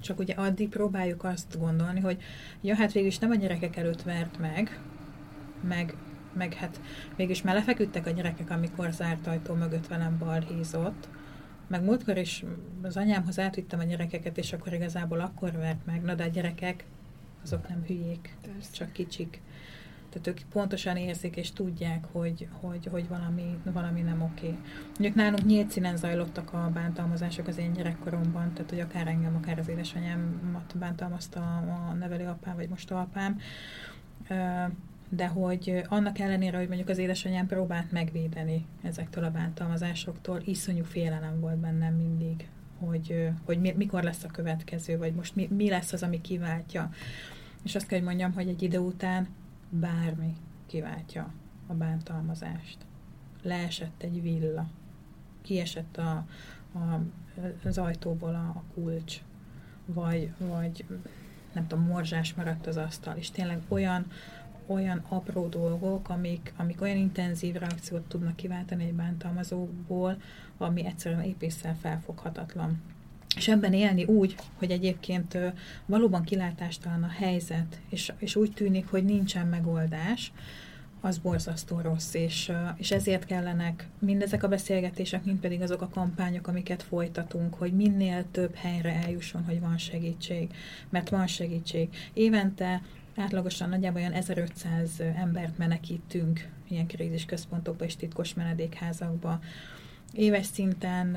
csak ugye addig próbáljuk azt gondolni, hogy ja, hát végül is nem a gyerekek előtt vert meg, meg meg hát mégis már lefeküdtek a gyerekek, amikor zárt ajtó mögött velem balhízott, meg múltkor is az anyámhoz átvittem a gyerekeket, és akkor igazából akkor vert meg. Na de a gyerekek, azok nem hülyék, Persze. csak kicsik. Tehát ők pontosan érzik és tudják, hogy, hogy, hogy valami, valami nem oké. Mondjuk nálunk nyílt színen zajlottak a bántalmazások az én gyerekkoromban, tehát hogy akár engem, akár az édesanyámat bántalmazta a nevelőapám, vagy most apám de hogy annak ellenére, hogy mondjuk az édesanyám próbált megvédeni ezektől a bántalmazásoktól, iszonyú félelem volt bennem mindig, hogy, hogy mi, mikor lesz a következő, vagy most mi, mi lesz az, ami kiváltja. És azt kell, hogy mondjam, hogy egy idő után bármi kiváltja a bántalmazást. Leesett egy villa, kiesett a, a, az ajtóból a, a kulcs, vagy, vagy nem tudom, morzsás maradt az asztal, és tényleg olyan, olyan apró dolgok, amik, amik olyan intenzív reakciót tudnak kiváltani egy bántalmazóból, ami egyszerűen épésszel felfoghatatlan. És ebben élni úgy, hogy egyébként valóban kilátástalan a helyzet, és, és úgy tűnik, hogy nincsen megoldás, az borzasztó rossz, és, és ezért kellenek mindezek a beszélgetések, mind pedig azok a kampányok, amiket folytatunk, hogy minél több helyre eljusson, hogy van segítség, mert van segítség. Évente átlagosan nagyjából olyan 1500 embert menekítünk ilyen krízisközpontokba és titkos menedékházakba. Éves szinten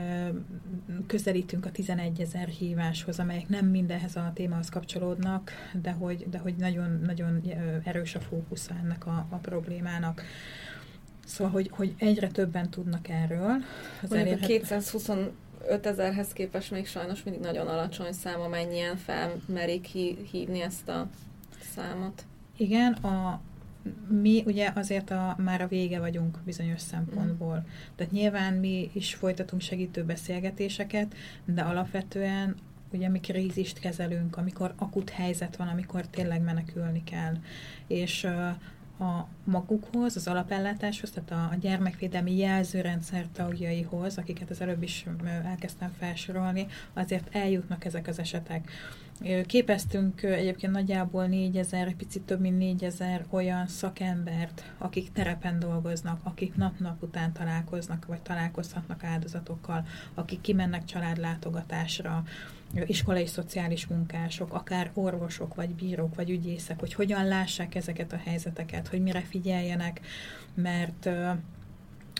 közelítünk a 11 ezer híváshoz, amelyek nem mindenhez a témához kapcsolódnak, de hogy, de hogy nagyon, nagyon erős a fókusza ennek a, a problémának. Szóval, hogy, hogy egyre többen tudnak erről. Az elérhet... 225 ezerhez képest még sajnos mindig nagyon alacsony szám, amennyien felmerik hívni ezt a számot. Igen, a, mi ugye azért a, már a vége vagyunk bizonyos szempontból. Mm. Tehát nyilván mi is folytatunk segítő beszélgetéseket, de alapvetően ugye mi krízist kezelünk, amikor akut helyzet van, amikor tényleg menekülni kell. És a magukhoz, az alapellátáshoz, tehát a, a gyermekvédelmi jelzőrendszer tagjaihoz, akiket az előbb is elkezdtem felsorolni, azért eljutnak ezek az esetek. Képeztünk egyébként nagyjából 4000, picit több mint 4000 olyan szakembert, akik terepen dolgoznak, akik nap-nap után találkoznak, vagy találkozhatnak áldozatokkal, akik kimennek családlátogatásra, iskolai szociális munkások, akár orvosok, vagy bírók, vagy ügyészek, hogy hogyan lássák ezeket a helyzeteket, hogy mire figyeljenek, mert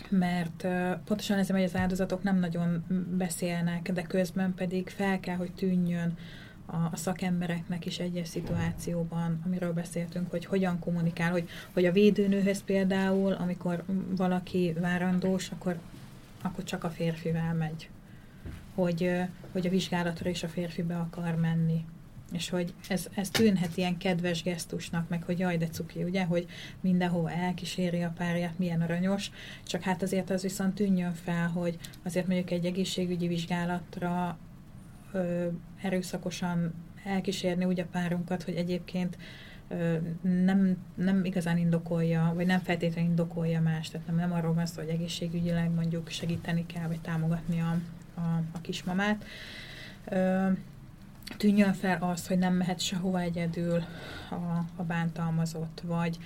mert pontosan ezért, hogy az áldozatok nem nagyon beszélnek, de közben pedig fel kell, hogy tűnjön a, szakembereknek is egyes szituációban, amiről beszéltünk, hogy hogyan kommunikál, hogy, hogy a védőnőhöz például, amikor valaki várandós, akkor, akkor csak a férfivel megy hogy, hogy a vizsgálatra is a férfi be akar menni. És hogy ez, ez tűnhet ilyen kedves gesztusnak, meg hogy jaj, de cuki, ugye, hogy mindenhova elkíséri a párját, milyen aranyos, csak hát azért az viszont tűnjön fel, hogy azért mondjuk egy egészségügyi vizsgálatra ö, erőszakosan elkísérni úgy a párunkat, hogy egyébként ö, nem, nem igazán indokolja, vagy nem feltétlenül indokolja más, tehát nem, nem arról van szó, hogy egészségügyileg mondjuk segíteni kell, vagy támogatni a, a, a kismamát. Ö, tűnjön fel az, hogy nem mehet sehova egyedül a, a bántalmazott, vagy,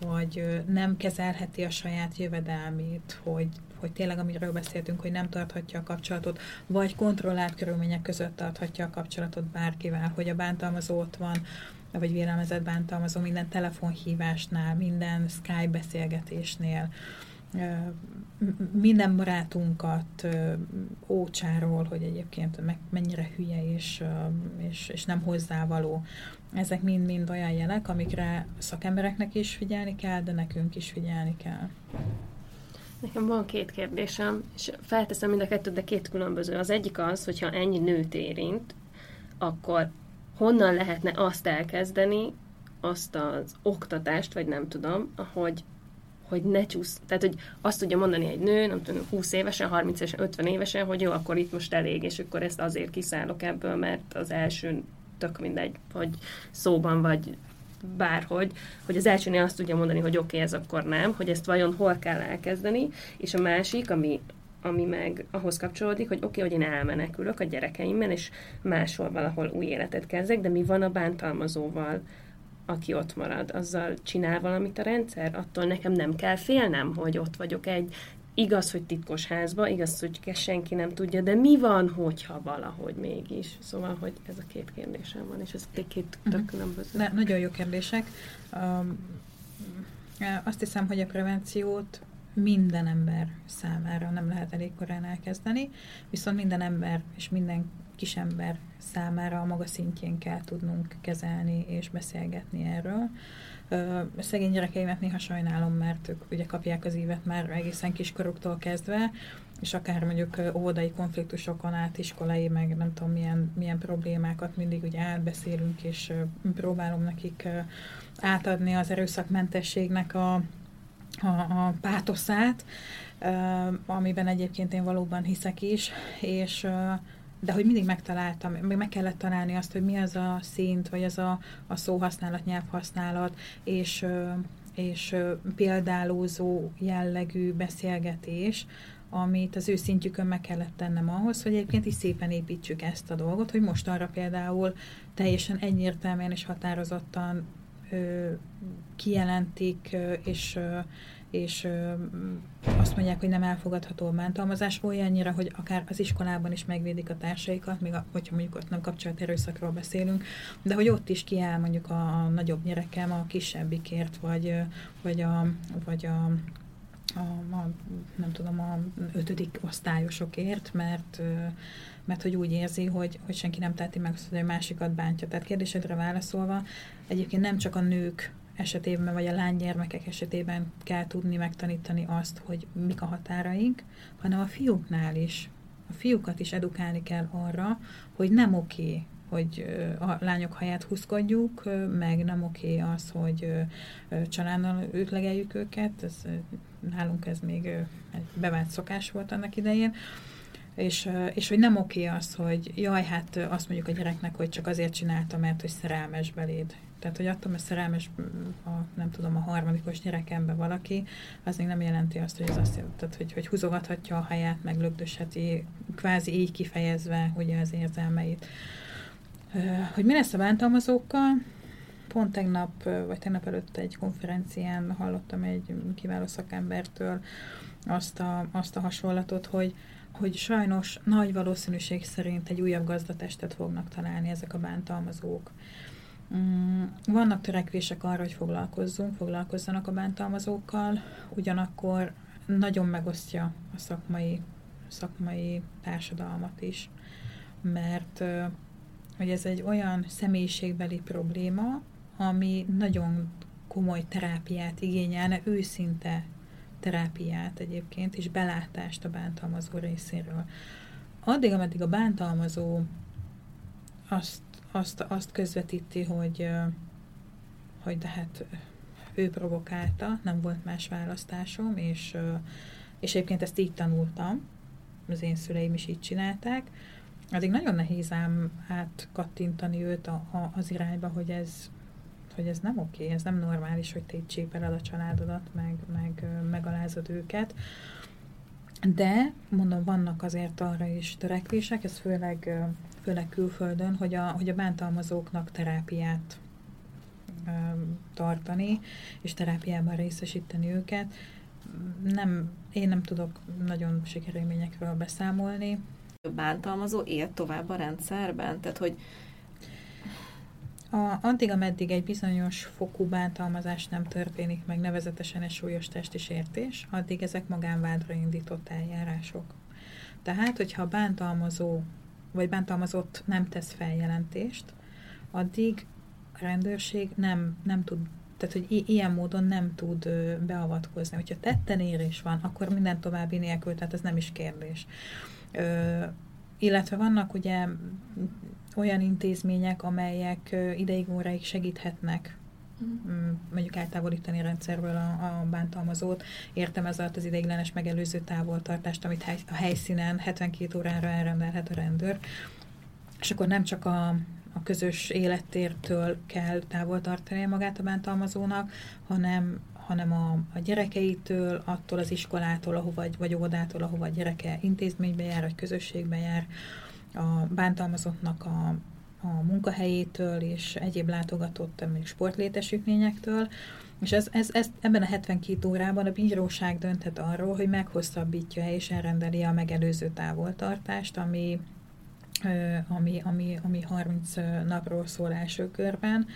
vagy nem kezelheti a saját jövedelmét, hogy, hogy tényleg, amiről beszéltünk, hogy nem tarthatja a kapcsolatot, vagy kontrollált körülmények között tarthatja a kapcsolatot bárkivel, hogy a bántalmazó ott van, vagy vélelmezett bántalmazó minden telefonhívásnál, minden Skype beszélgetésnél, minden barátunkat ócsáról, hogy egyébként mennyire hülye és, és, és nem hozzávaló. Ezek mind-mind olyan jelek, amikre szakembereknek is figyelni kell, de nekünk is figyelni kell. Nekem van két kérdésem, és felteszem mind a kettőt, de két különböző. Az egyik az, hogyha ennyi nőt érint, akkor honnan lehetne azt elkezdeni, azt az oktatást, vagy nem tudom, hogy hogy ne csúsz. Tehát, hogy azt tudja mondani egy nő, nem tudom, 20 évesen, 30 évesen, 50 évesen, hogy jó, akkor itt most elég, és akkor ezt azért kiszállok ebből, mert az első tök mindegy, hogy szóban vagy bárhogy, hogy az elsőnél azt tudja mondani, hogy oké, okay, ez akkor nem, hogy ezt vajon hol kell elkezdeni, és a másik, ami, ami meg ahhoz kapcsolódik, hogy oké, okay, hogy én elmenekülök a gyerekeimmel, és máshol valahol új életet kezdek, de mi van a bántalmazóval? aki ott marad, azzal csinál valamit a rendszer, attól nekem nem kell félnem, hogy ott vagyok egy igaz, hogy titkos házba, igaz, hogy senki nem tudja, de mi van, hogyha valahogy mégis? Szóval, hogy ez a két kérdésem van, és ez két tök uh-huh. különböző. Ne, nagyon jó kérdések. Um, azt hiszem, hogy a prevenciót minden ember számára nem lehet elég korán elkezdeni, viszont minden ember és minden kisember számára a maga szintjén kell tudnunk kezelni és beszélgetni erről. Szegény gyerekeimet néha sajnálom, mert ők ugye kapják az évet már egészen kiskoruktól kezdve, és akár mondjuk óvodai konfliktusokon át, iskolai, meg nem tudom milyen, milyen problémákat mindig ugye átbeszélünk, és próbálom nekik átadni az erőszakmentességnek a, a, a pátoszát, amiben egyébként én valóban hiszek is, és de hogy mindig megtaláltam, még meg kellett találni azt, hogy mi az a szint, vagy az a, a szóhasználat, nyelvhasználat, és, és példálózó jellegű beszélgetés, amit az ő szintjükön meg kellett tennem ahhoz, hogy egyébként is szépen építsük ezt a dolgot, hogy most arra például teljesen egyértelműen és határozottan ö, kijelentik, ö, és ö, és ö, azt mondják, hogy nem elfogadható a bántalmazás olyannyira, hogy akár az iskolában is megvédik a társaikat, még a, hogyha mondjuk ott nem kapcsolat erőszakról beszélünk, de hogy ott is kiáll mondjuk a, a nagyobb gyerekem a kisebbikért, vagy, vagy a, vagy a a, a, nem tudom, a ötödik osztályosokért, mert, mert hogy úgy érzi, hogy, hogy senki nem teheti meg azt, hogy a másikat bántja. Tehát kérdésedre válaszolva, egyébként nem csak a nők esetében, vagy a lánygyermekek esetében kell tudni megtanítani azt, hogy mik a határaink, hanem a fiúknál is. A fiúkat is edukálni kell arra, hogy nem oké, hogy a lányok haját húzkodjuk, meg nem oké az, hogy családdal ütlegeljük őket, ez, nálunk ez még egy bevált szokás volt annak idején, és, és hogy nem oké az, hogy jaj, hát azt mondjuk a gyereknek, hogy csak azért csinálta, mert hogy szerelmes beléd. Tehát, hogy attól, mert szerelmes, a, nem tudom, a harmadikos gyerekembe valaki, az még nem jelenti azt, hogy ez azt tehát, hogy, hogy húzogathatja a haját, meg lögdösheti, kvázi így kifejezve ugye az érzelmeit. Hogy mi lesz a bántalmazókkal? Pont tegnap, vagy tegnap előtt egy konferencián hallottam egy kiváló szakembertől azt a, azt a hasonlatot, hogy, hogy sajnos nagy valószínűség szerint egy újabb gazdatestet fognak találni ezek a bántalmazók. Mm, vannak törekvések arra, hogy foglalkozzunk, foglalkozzanak a bántalmazókkal, ugyanakkor nagyon megosztja a szakmai, szakmai társadalmat is, mert hogy ez egy olyan személyiségbeli probléma, ami nagyon komoly terápiát igényelne, őszinte terápiát egyébként, és belátást a bántalmazó részéről. Addig, ameddig a bántalmazó azt azt, azt közvetíti, hogy, hogy de hát ő provokálta, nem volt más választásom, és, és egyébként ezt így tanultam, az én szüleim is így csinálták, addig nagyon nehéz ám átkattintani őt a, a, az irányba, hogy ez, hogy ez nem oké, ez nem normális, hogy te itt csépeled a családodat, meg, meg megalázod őket. De, mondom, vannak azért arra is törekvések, ez főleg főleg külföldön, hogy a, hogy a bántalmazóknak terápiát tartani, és terápiában részesíteni őket. Nem, én nem tudok nagyon sikerélményekről beszámolni. A bántalmazó él tovább a rendszerben? Tehát, hogy A, addig, ameddig egy bizonyos fokú bántalmazás nem történik meg, nevezetesen egy súlyos testi sértés, addig ezek magánvádra indított eljárások. Tehát, hogyha a bántalmazó vagy bántalmazott nem tesz feljelentést, addig a rendőrség nem, nem tud, tehát hogy i- ilyen módon nem tud beavatkozni. Hogyha tetten érés van, akkor minden további nélkül, tehát ez nem is kérdés. Ö, illetve vannak ugye olyan intézmények, amelyek ideig óráig segíthetnek mondjuk eltávolítani a rendszerből a, a bántalmazót. Értem ez alatt az ideiglenes megelőző távoltartást, amit hely, a helyszínen 72 órára elrendelhet a rendőr. És akkor nem csak a, a közös élettértől kell távol tartani magát a bántalmazónak, hanem, hanem a, a gyerekeitől, attól az iskolától, ahova, vagy óvodától, ahova a gyereke intézménybe jár, vagy közösségbe jár, a bántalmazottnak a, a munkahelyétől és egyéb látogatott még sportlétesítményektől, és ez, ez, ez, ebben a 72 órában a bíróság dönthet arról, hogy meghosszabbítja és elrendeli a megelőző távoltartást, ami, ami, ami, ami 30 napról szól első körben.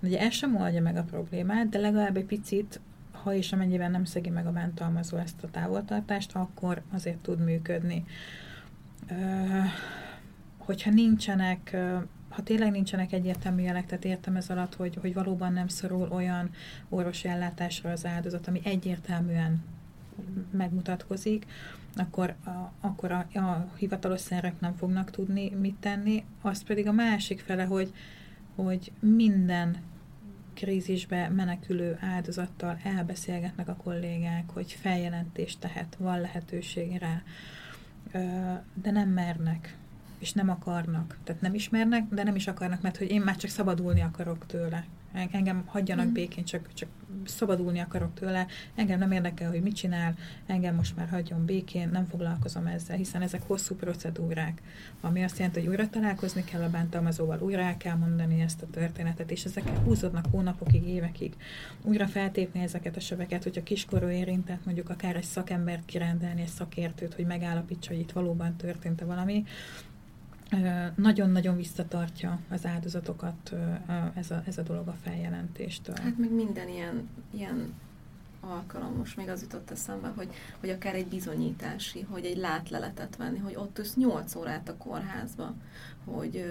Ugye ez sem oldja meg a problémát, de legalább egy picit, ha és amennyiben nem szegi meg a bántalmazó ezt a távoltartást, akkor azért tud működni. Hogyha nincsenek ha tényleg nincsenek egyértelmű jelek, tehát értem ez alatt, hogy, hogy valóban nem szorul olyan orvosi ellátásra az áldozat, ami egyértelműen megmutatkozik, akkor, a, akkor a, a hivatalos szerek nem fognak tudni mit tenni. Az pedig a másik fele, hogy, hogy minden krízisbe menekülő áldozattal elbeszélgetnek a kollégák, hogy feljelentést tehet, van lehetőség rá, de nem mernek és nem akarnak. Tehát nem ismernek, de nem is akarnak, mert hogy én már csak szabadulni akarok tőle. Engem hagyjanak mm. békén, csak, csak szabadulni akarok tőle, engem nem érdekel, hogy mit csinál, engem most már hagyjon békén, nem foglalkozom ezzel, hiszen ezek hosszú procedúrák, ami azt jelenti, hogy újra találkozni kell a bántalmazóval, újra el kell mondani ezt a történetet, és ezek húzódnak hónapokig, évekig. Újra feltépni ezeket a söveket, hogyha kiskorú érintett, mondjuk akár egy szakembert kirendelni, egy szakértőt, hogy megállapítsa, hogy itt valóban történt-e valami, nagyon-nagyon visszatartja az áldozatokat ez a, ez a dolog a feljelentéstől. Hát még minden ilyen, ilyen alkalom, most még az jutott eszembe, hogy, hogy akár egy bizonyítási, hogy egy látleletet venni, hogy ott össz 8 órát a kórházba, hogy,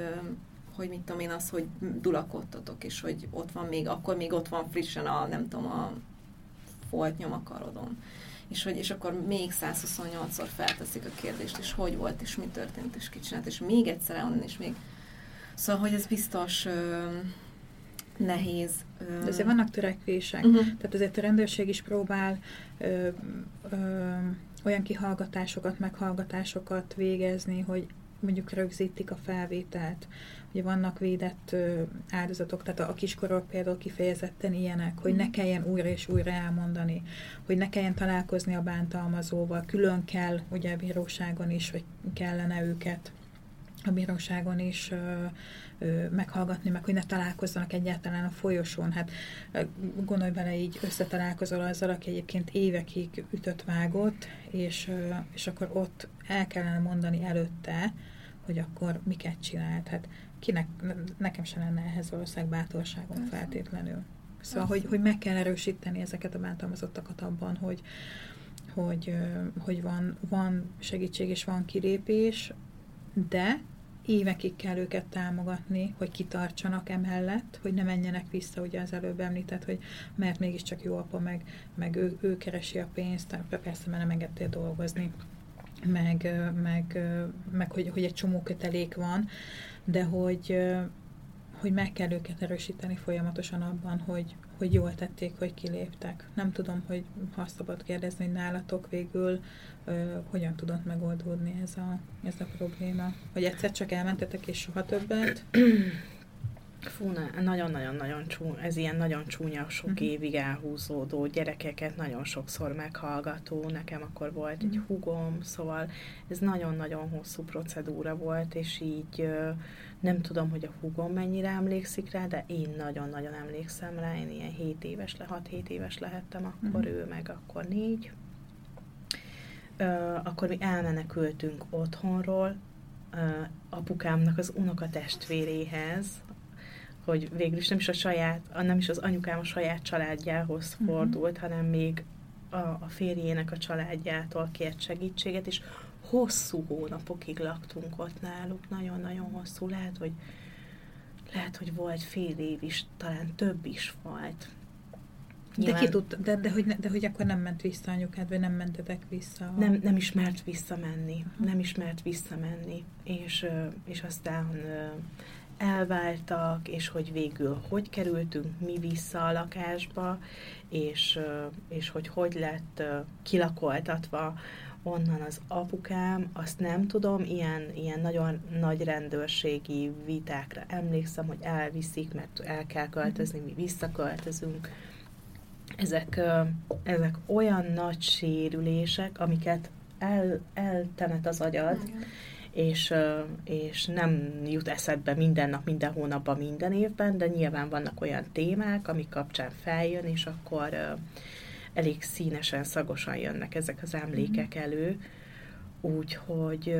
hogy mit tudom én, az, hogy dulakodtatok, és hogy ott van még, akkor még ott van frissen a, nem tudom, a folt nyom a és, hogy, és akkor még 128-szor felteszik a kérdést, és hogy volt, és mi történt, és kit csinált, és még egyszer onnan, és még... Szóval, hogy ez biztos ö, nehéz. Ö... De azért vannak törekvések. Uh-huh. Tehát azért a rendőrség is próbál ö, ö, olyan kihallgatásokat, meghallgatásokat végezni, hogy mondjuk rögzítik a felvételt, Ugye vannak védett áldozatok, tehát a kiskorok például kifejezetten ilyenek, hogy ne mhm. kelljen újra és újra elmondani, hogy ne kelljen találkozni a bántalmazóval, külön kell ugye a bíróságon is, vagy kellene őket a bíróságon is ö, ö, meghallgatni, meg hogy ne találkozzanak egyáltalán a folyosón. Hát gondolj bele, így összetalálkozol azzal, aki egyébként évekig ütött vágott, és, ö, és akkor ott el kellene mondani előtte, hogy akkor miket csinált. Hát kinek, nekem sem lenne ehhez valószínűleg bátorságom feltétlenül. Szóval, hogy, hogy meg kell erősíteni ezeket a bántalmazottakat abban, hogy, hogy, hogy van, van segítség és van kilépés, de évekig kell őket támogatni, hogy kitartsanak emellett, hogy ne menjenek vissza, ugye az előbb említett, hogy mert mégiscsak jó apa, meg, meg ő, ő keresi a pénzt, persze, mert nem engedtél dolgozni, meg, meg, meg hogy, hogy egy csomó kötelék van, de hogy, hogy meg kell őket erősíteni folyamatosan abban, hogy, hogy jól tették, hogy kiléptek. Nem tudom, hogy ha szabad kérdezni, hogy nálatok végül ö, hogyan tudott megoldódni ez a, ez a probléma. Hogy egyszer csak elmentetek, és soha többet? Fú, nagyon-nagyon-nagyon csúnya, ez ilyen nagyon csúnya, sok uh-huh. évig elhúzódó gyerekeket nagyon sokszor meghallgató. Nekem akkor volt uh-huh. egy mhm. hugom, szóval ez nagyon-nagyon hosszú procedúra volt, és így nem tudom, hogy a hugom mennyire emlékszik rá, de én nagyon-nagyon emlékszem rá, én ilyen 7 éves, le 6-7 éves lehettem, akkor uh-huh. ő meg akkor 4. Akkor mi elmenekültünk otthonról, apukámnak az unokatestvéréhez, hogy végül is nem is a saját, nem is az anyukám a saját családjához uh-huh. fordult, hanem még a, a férjének a családjától kért segítséget, és hosszú hónapokig laktunk ott náluk, nagyon-nagyon hosszú, lehet, hogy lehet, hogy volt fél év is, talán több is volt. Nyilván... De ki tudta, de, de, hogy, de hogy akkor nem ment vissza anyukád, vagy nem mentetek vissza? A... Nem, nem ismert visszamenni, nem ismert visszamenni, és, és aztán elváltak, és hogy végül hogy kerültünk mi vissza a lakásba, és, és hogy hogy lett kilakoltatva onnan az apukám, azt nem tudom, ilyen, ilyen nagyon nagy rendőrségi vitákra emlékszem, hogy elviszik, mert el kell költözni, mi visszaköltözünk. Ezek, ezek olyan nagy sérülések, amiket el, eltemet az agyad, és, és nem jut eszedbe minden nap, minden hónapban, minden évben, de nyilván vannak olyan témák, amik kapcsán feljön, és akkor elég színesen, szagosan jönnek ezek az emlékek mhm. elő, úgyhogy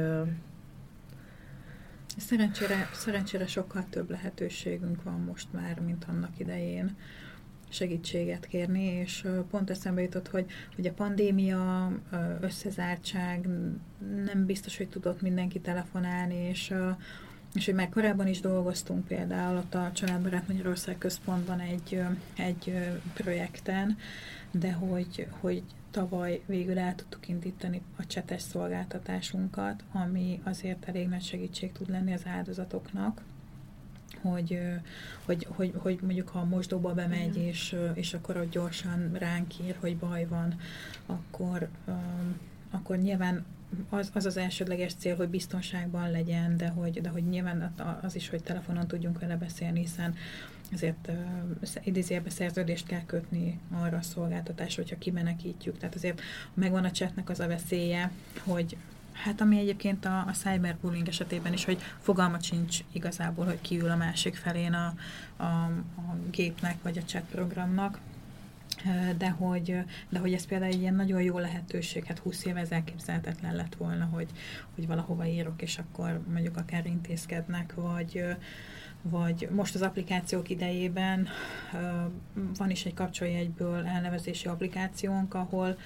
Szerencsére, szerencsére sokkal több lehetőségünk van most már, mint annak idején segítséget kérni, és pont eszembe jutott, hogy, hogy a pandémia, összezártság, nem biztos, hogy tudott mindenki telefonálni, és és hogy már korábban is dolgoztunk például ott a Családbarát Magyarország Központban egy, egy projekten, de hogy, hogy tavaly végül el tudtuk indítani a csetes szolgáltatásunkat, ami azért elég nagy segítség tud lenni az áldozatoknak, hogy, hogy, hogy, hogy mondjuk ha a mosdóba bemegy, és, és akkor ott gyorsan ránk ír, hogy baj van, akkor, akkor nyilván az, az az elsődleges cél, hogy biztonságban legyen, de hogy, de hogy nyilván az is, hogy telefonon tudjunk vele beszélni, hiszen ezért uh, idézőjelbe szerződést kell kötni arra a szolgáltatásra, hogyha kimenekítjük. Tehát azért megvan a chatnek az a veszélye, hogy Hát ami egyébként a, a cyberbullying esetében is, hogy fogalmat sincs igazából, hogy kiül a másik felén a, a, a gépnek vagy a chat programnak, de hogy, de hogy ez például egy ilyen nagyon jó lehetőség, hát 20 éve ez elképzelhetetlen lett volna, hogy, hogy valahova írok, és akkor mondjuk akár intézkednek, vagy, vagy most az applikációk idejében van is egy kapcsoljegyből elnevezési applikációnk, ahol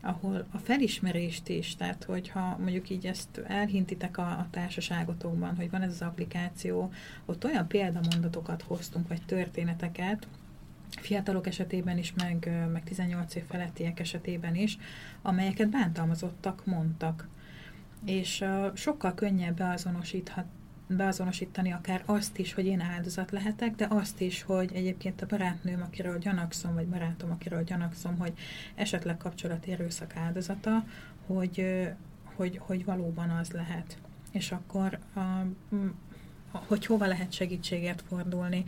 ahol a felismerést is, tehát hogyha mondjuk így ezt elhintitek a, a társaságotokban, hogy van ez az applikáció, ott olyan példamondatokat hoztunk, vagy történeteket, fiatalok esetében is, meg, meg 18 év felettiek esetében is, amelyeket bántalmazottak mondtak. És uh, sokkal könnyebb beazonosíthat, beazonosítani akár azt is, hogy én áldozat lehetek, de azt is, hogy egyébként a barátnőm, akiről gyanakszom, vagy barátom, akiről gyanakszom, hogy esetleg kapcsolati erőszak áldozata, hogy, hogy, hogy valóban az lehet. És akkor hogy hova lehet segítséget fordulni.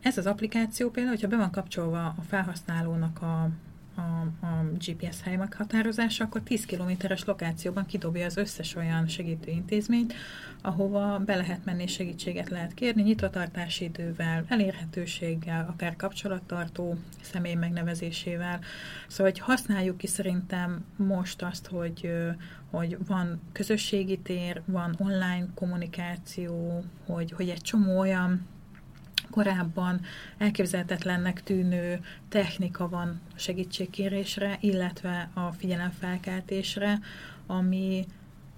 Ez az applikáció például, hogyha be van kapcsolva a felhasználónak a, a, a GPS hely meghatározása, akkor 10 kilométeres lokációban kidobja az összes olyan segítő intézményt, ahova be lehet menni, segítséget lehet kérni, nyitvatartási idővel, elérhetőséggel, akár kapcsolattartó személy megnevezésével. Szóval, hogy használjuk ki szerintem most azt, hogy, hogy van közösségi tér, van online kommunikáció, hogy, hogy egy csomó olyan korábban elképzelhetetlennek tűnő technika van segítségkérésre, illetve a figyelemfelkeltésre, ami,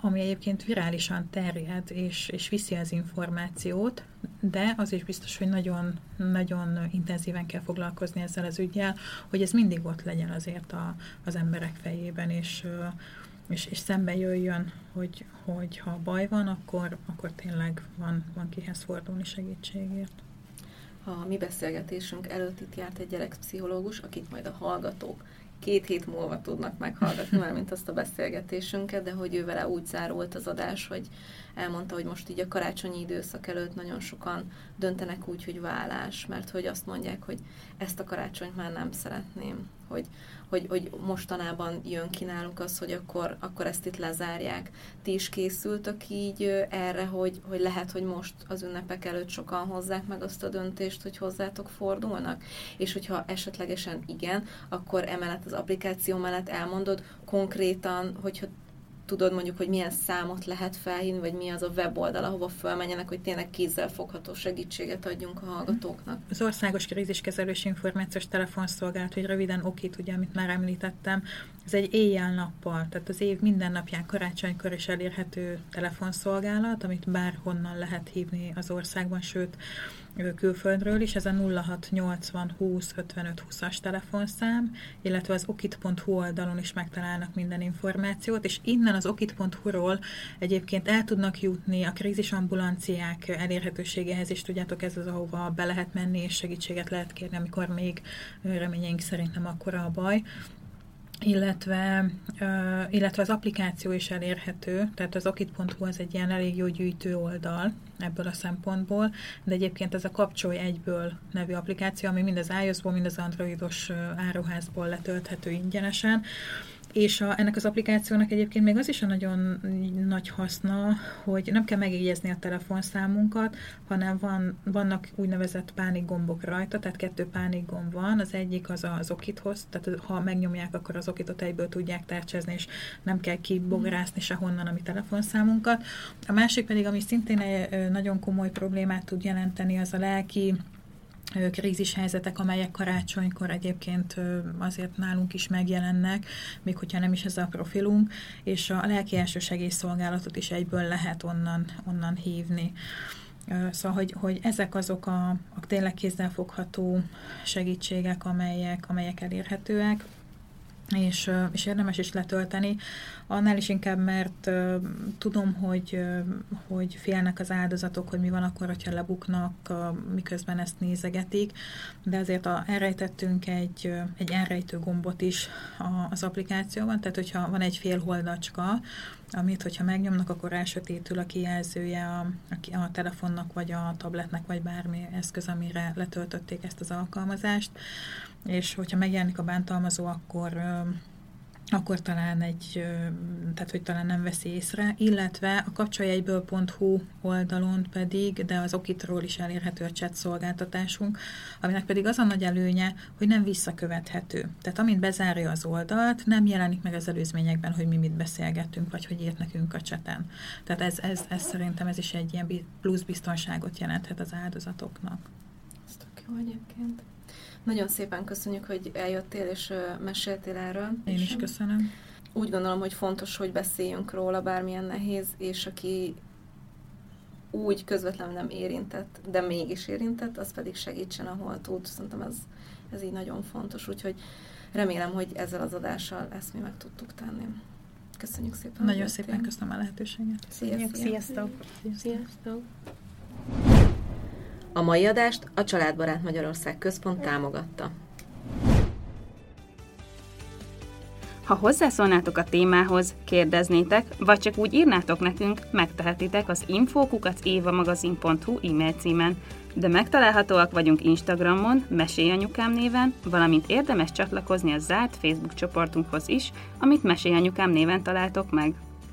ami egyébként virálisan terjed és, és viszi az információt, de az is biztos, hogy nagyon, nagyon intenzíven kell foglalkozni ezzel az ügyel, hogy ez mindig ott legyen azért a, az emberek fejében, és, és, és szembe jöjjön, hogy, hogy ha baj van, akkor, akkor tényleg van, van kihez fordulni segítségért a mi beszélgetésünk előtt itt járt egy gyerekpszichológus, akit majd a hallgatók két hét múlva tudnak meghallgatni, már mint azt a beszélgetésünket, de hogy ő vele úgy zárult az adás, hogy elmondta, hogy most így a karácsonyi időszak előtt nagyon sokan döntenek úgy, hogy vállás, mert hogy azt mondják, hogy ezt a karácsonyt már nem szeretném, hogy, hogy, hogy mostanában jön ki náluk az, hogy akkor, akkor ezt itt lezárják. Ti is készültök így erre, hogy, hogy lehet, hogy most az ünnepek előtt sokan hozzák meg azt a döntést, hogy hozzátok fordulnak? És hogyha esetlegesen igen, akkor emellett az applikáció mellett elmondod konkrétan, hogyha tudod mondjuk, hogy milyen számot lehet felhívni, vagy mi az a weboldal, ahova fölmenjenek, hogy tényleg kézzel fogható segítséget adjunk a hallgatóknak? Az Országos Kríziskezelős Információs Telefonszolgálat, hogy röviden okit, ugye, amit már említettem, ez egy éjjel-nappal, tehát az év minden napján karácsonykor is elérhető telefonszolgálat, amit bárhonnan lehet hívni az országban, sőt, külföldről is, ez a 0680 20 55 20-as telefonszám, illetve az okit.hu oldalon is megtalálnak minden információt, és innen az okit.hu-ról egyébként el tudnak jutni a krízisambulanciák elérhetőségehez, és tudjátok, ez az, ahova be lehet menni, és segítséget lehet kérni, amikor még reményeink szerint nem akkora a baj illetve, illetve az applikáció is elérhető, tehát az okit.hu az egy ilyen elég jó gyűjtő oldal ebből a szempontból, de egyébként ez a Kapcsolj egyből nevű applikáció, ami mind az iOS-ból, mind az Androidos áruházból letölthető ingyenesen, és a, ennek az applikációnak egyébként még az is a nagyon nagy haszna, hogy nem kell megjegyezni a telefonszámunkat, hanem van, vannak úgynevezett pánikgombok rajta, tehát kettő pánikgomb van, az egyik az az okithoz, tehát ha megnyomják, akkor az okitot egyből tudják tárcsázni, és nem kell kibográszni sehonnan a mi telefonszámunkat. A másik pedig, ami szintén egy nagyon komoly problémát tud jelenteni, az a lelki krízis helyzetek, amelyek karácsonykor egyébként azért nálunk is megjelennek, még hogyha nem is ez a profilunk, és a lelki elsősegélyszolgálatot is egyből lehet onnan, onnan hívni. Szóval, hogy, hogy ezek azok a, a tényleg kézzelfogható segítségek, amelyek, amelyek elérhetőek és, és érdemes is letölteni. Annál is inkább, mert uh, tudom, hogy, uh, hogy félnek az áldozatok, hogy mi van akkor, hogyha lebuknak, uh, miközben ezt nézegetik, de azért a, elrejtettünk egy, uh, egy elrejtő gombot is a, az applikációban, tehát hogyha van egy fél holdacska, amit, hogyha megnyomnak, akkor elsötétül a kijelzője a, a, a telefonnak, vagy a tabletnek, vagy bármi eszköz, amire letöltötték ezt az alkalmazást, és hogyha megjelenik a bántalmazó, akkor akkor talán egy, tehát hogy talán nem veszi észre, illetve a kapcsoljegyből.hu oldalon pedig, de az Okitról is elérhető a chat szolgáltatásunk, aminek pedig az a nagy előnye, hogy nem visszakövethető. Tehát amint bezárja az oldalt, nem jelenik meg az előzményekben, hogy mi mit beszélgettünk, vagy hogy írt nekünk a cseten. Tehát ez, ez, ez szerintem ez is egy ilyen plusz biztonságot jelenthet az áldozatoknak. Ez tök jó egyébként. Nagyon szépen köszönjük, hogy eljöttél és meséltél erről. Én is köszönöm. Úgy gondolom, hogy fontos, hogy beszéljünk róla, bármilyen nehéz, és aki úgy közvetlenül nem érintett, de mégis érintett, az pedig segítsen, ahol tud. Szerintem ez, ez így nagyon fontos, úgyhogy remélem, hogy ezzel az adással ezt mi meg tudtuk tenni. Köszönjük szépen. Nagyon szépen köszönöm a lehetőséget. Sziasztok. Sziasztok. Sziasztok. Sziasztok. A mai adást a Családbarát Magyarország Központ támogatta. Ha hozzászólnátok a témához, kérdeznétek, vagy csak úgy írnátok nekünk, megtehetitek az infókukacévamagazin.hu e-mail címen, de megtalálhatóak vagyunk Instagramon, Mesélyanyukám néven, valamint érdemes csatlakozni a zárt Facebook csoportunkhoz is, amit Mesélyanyukám néven találtok meg.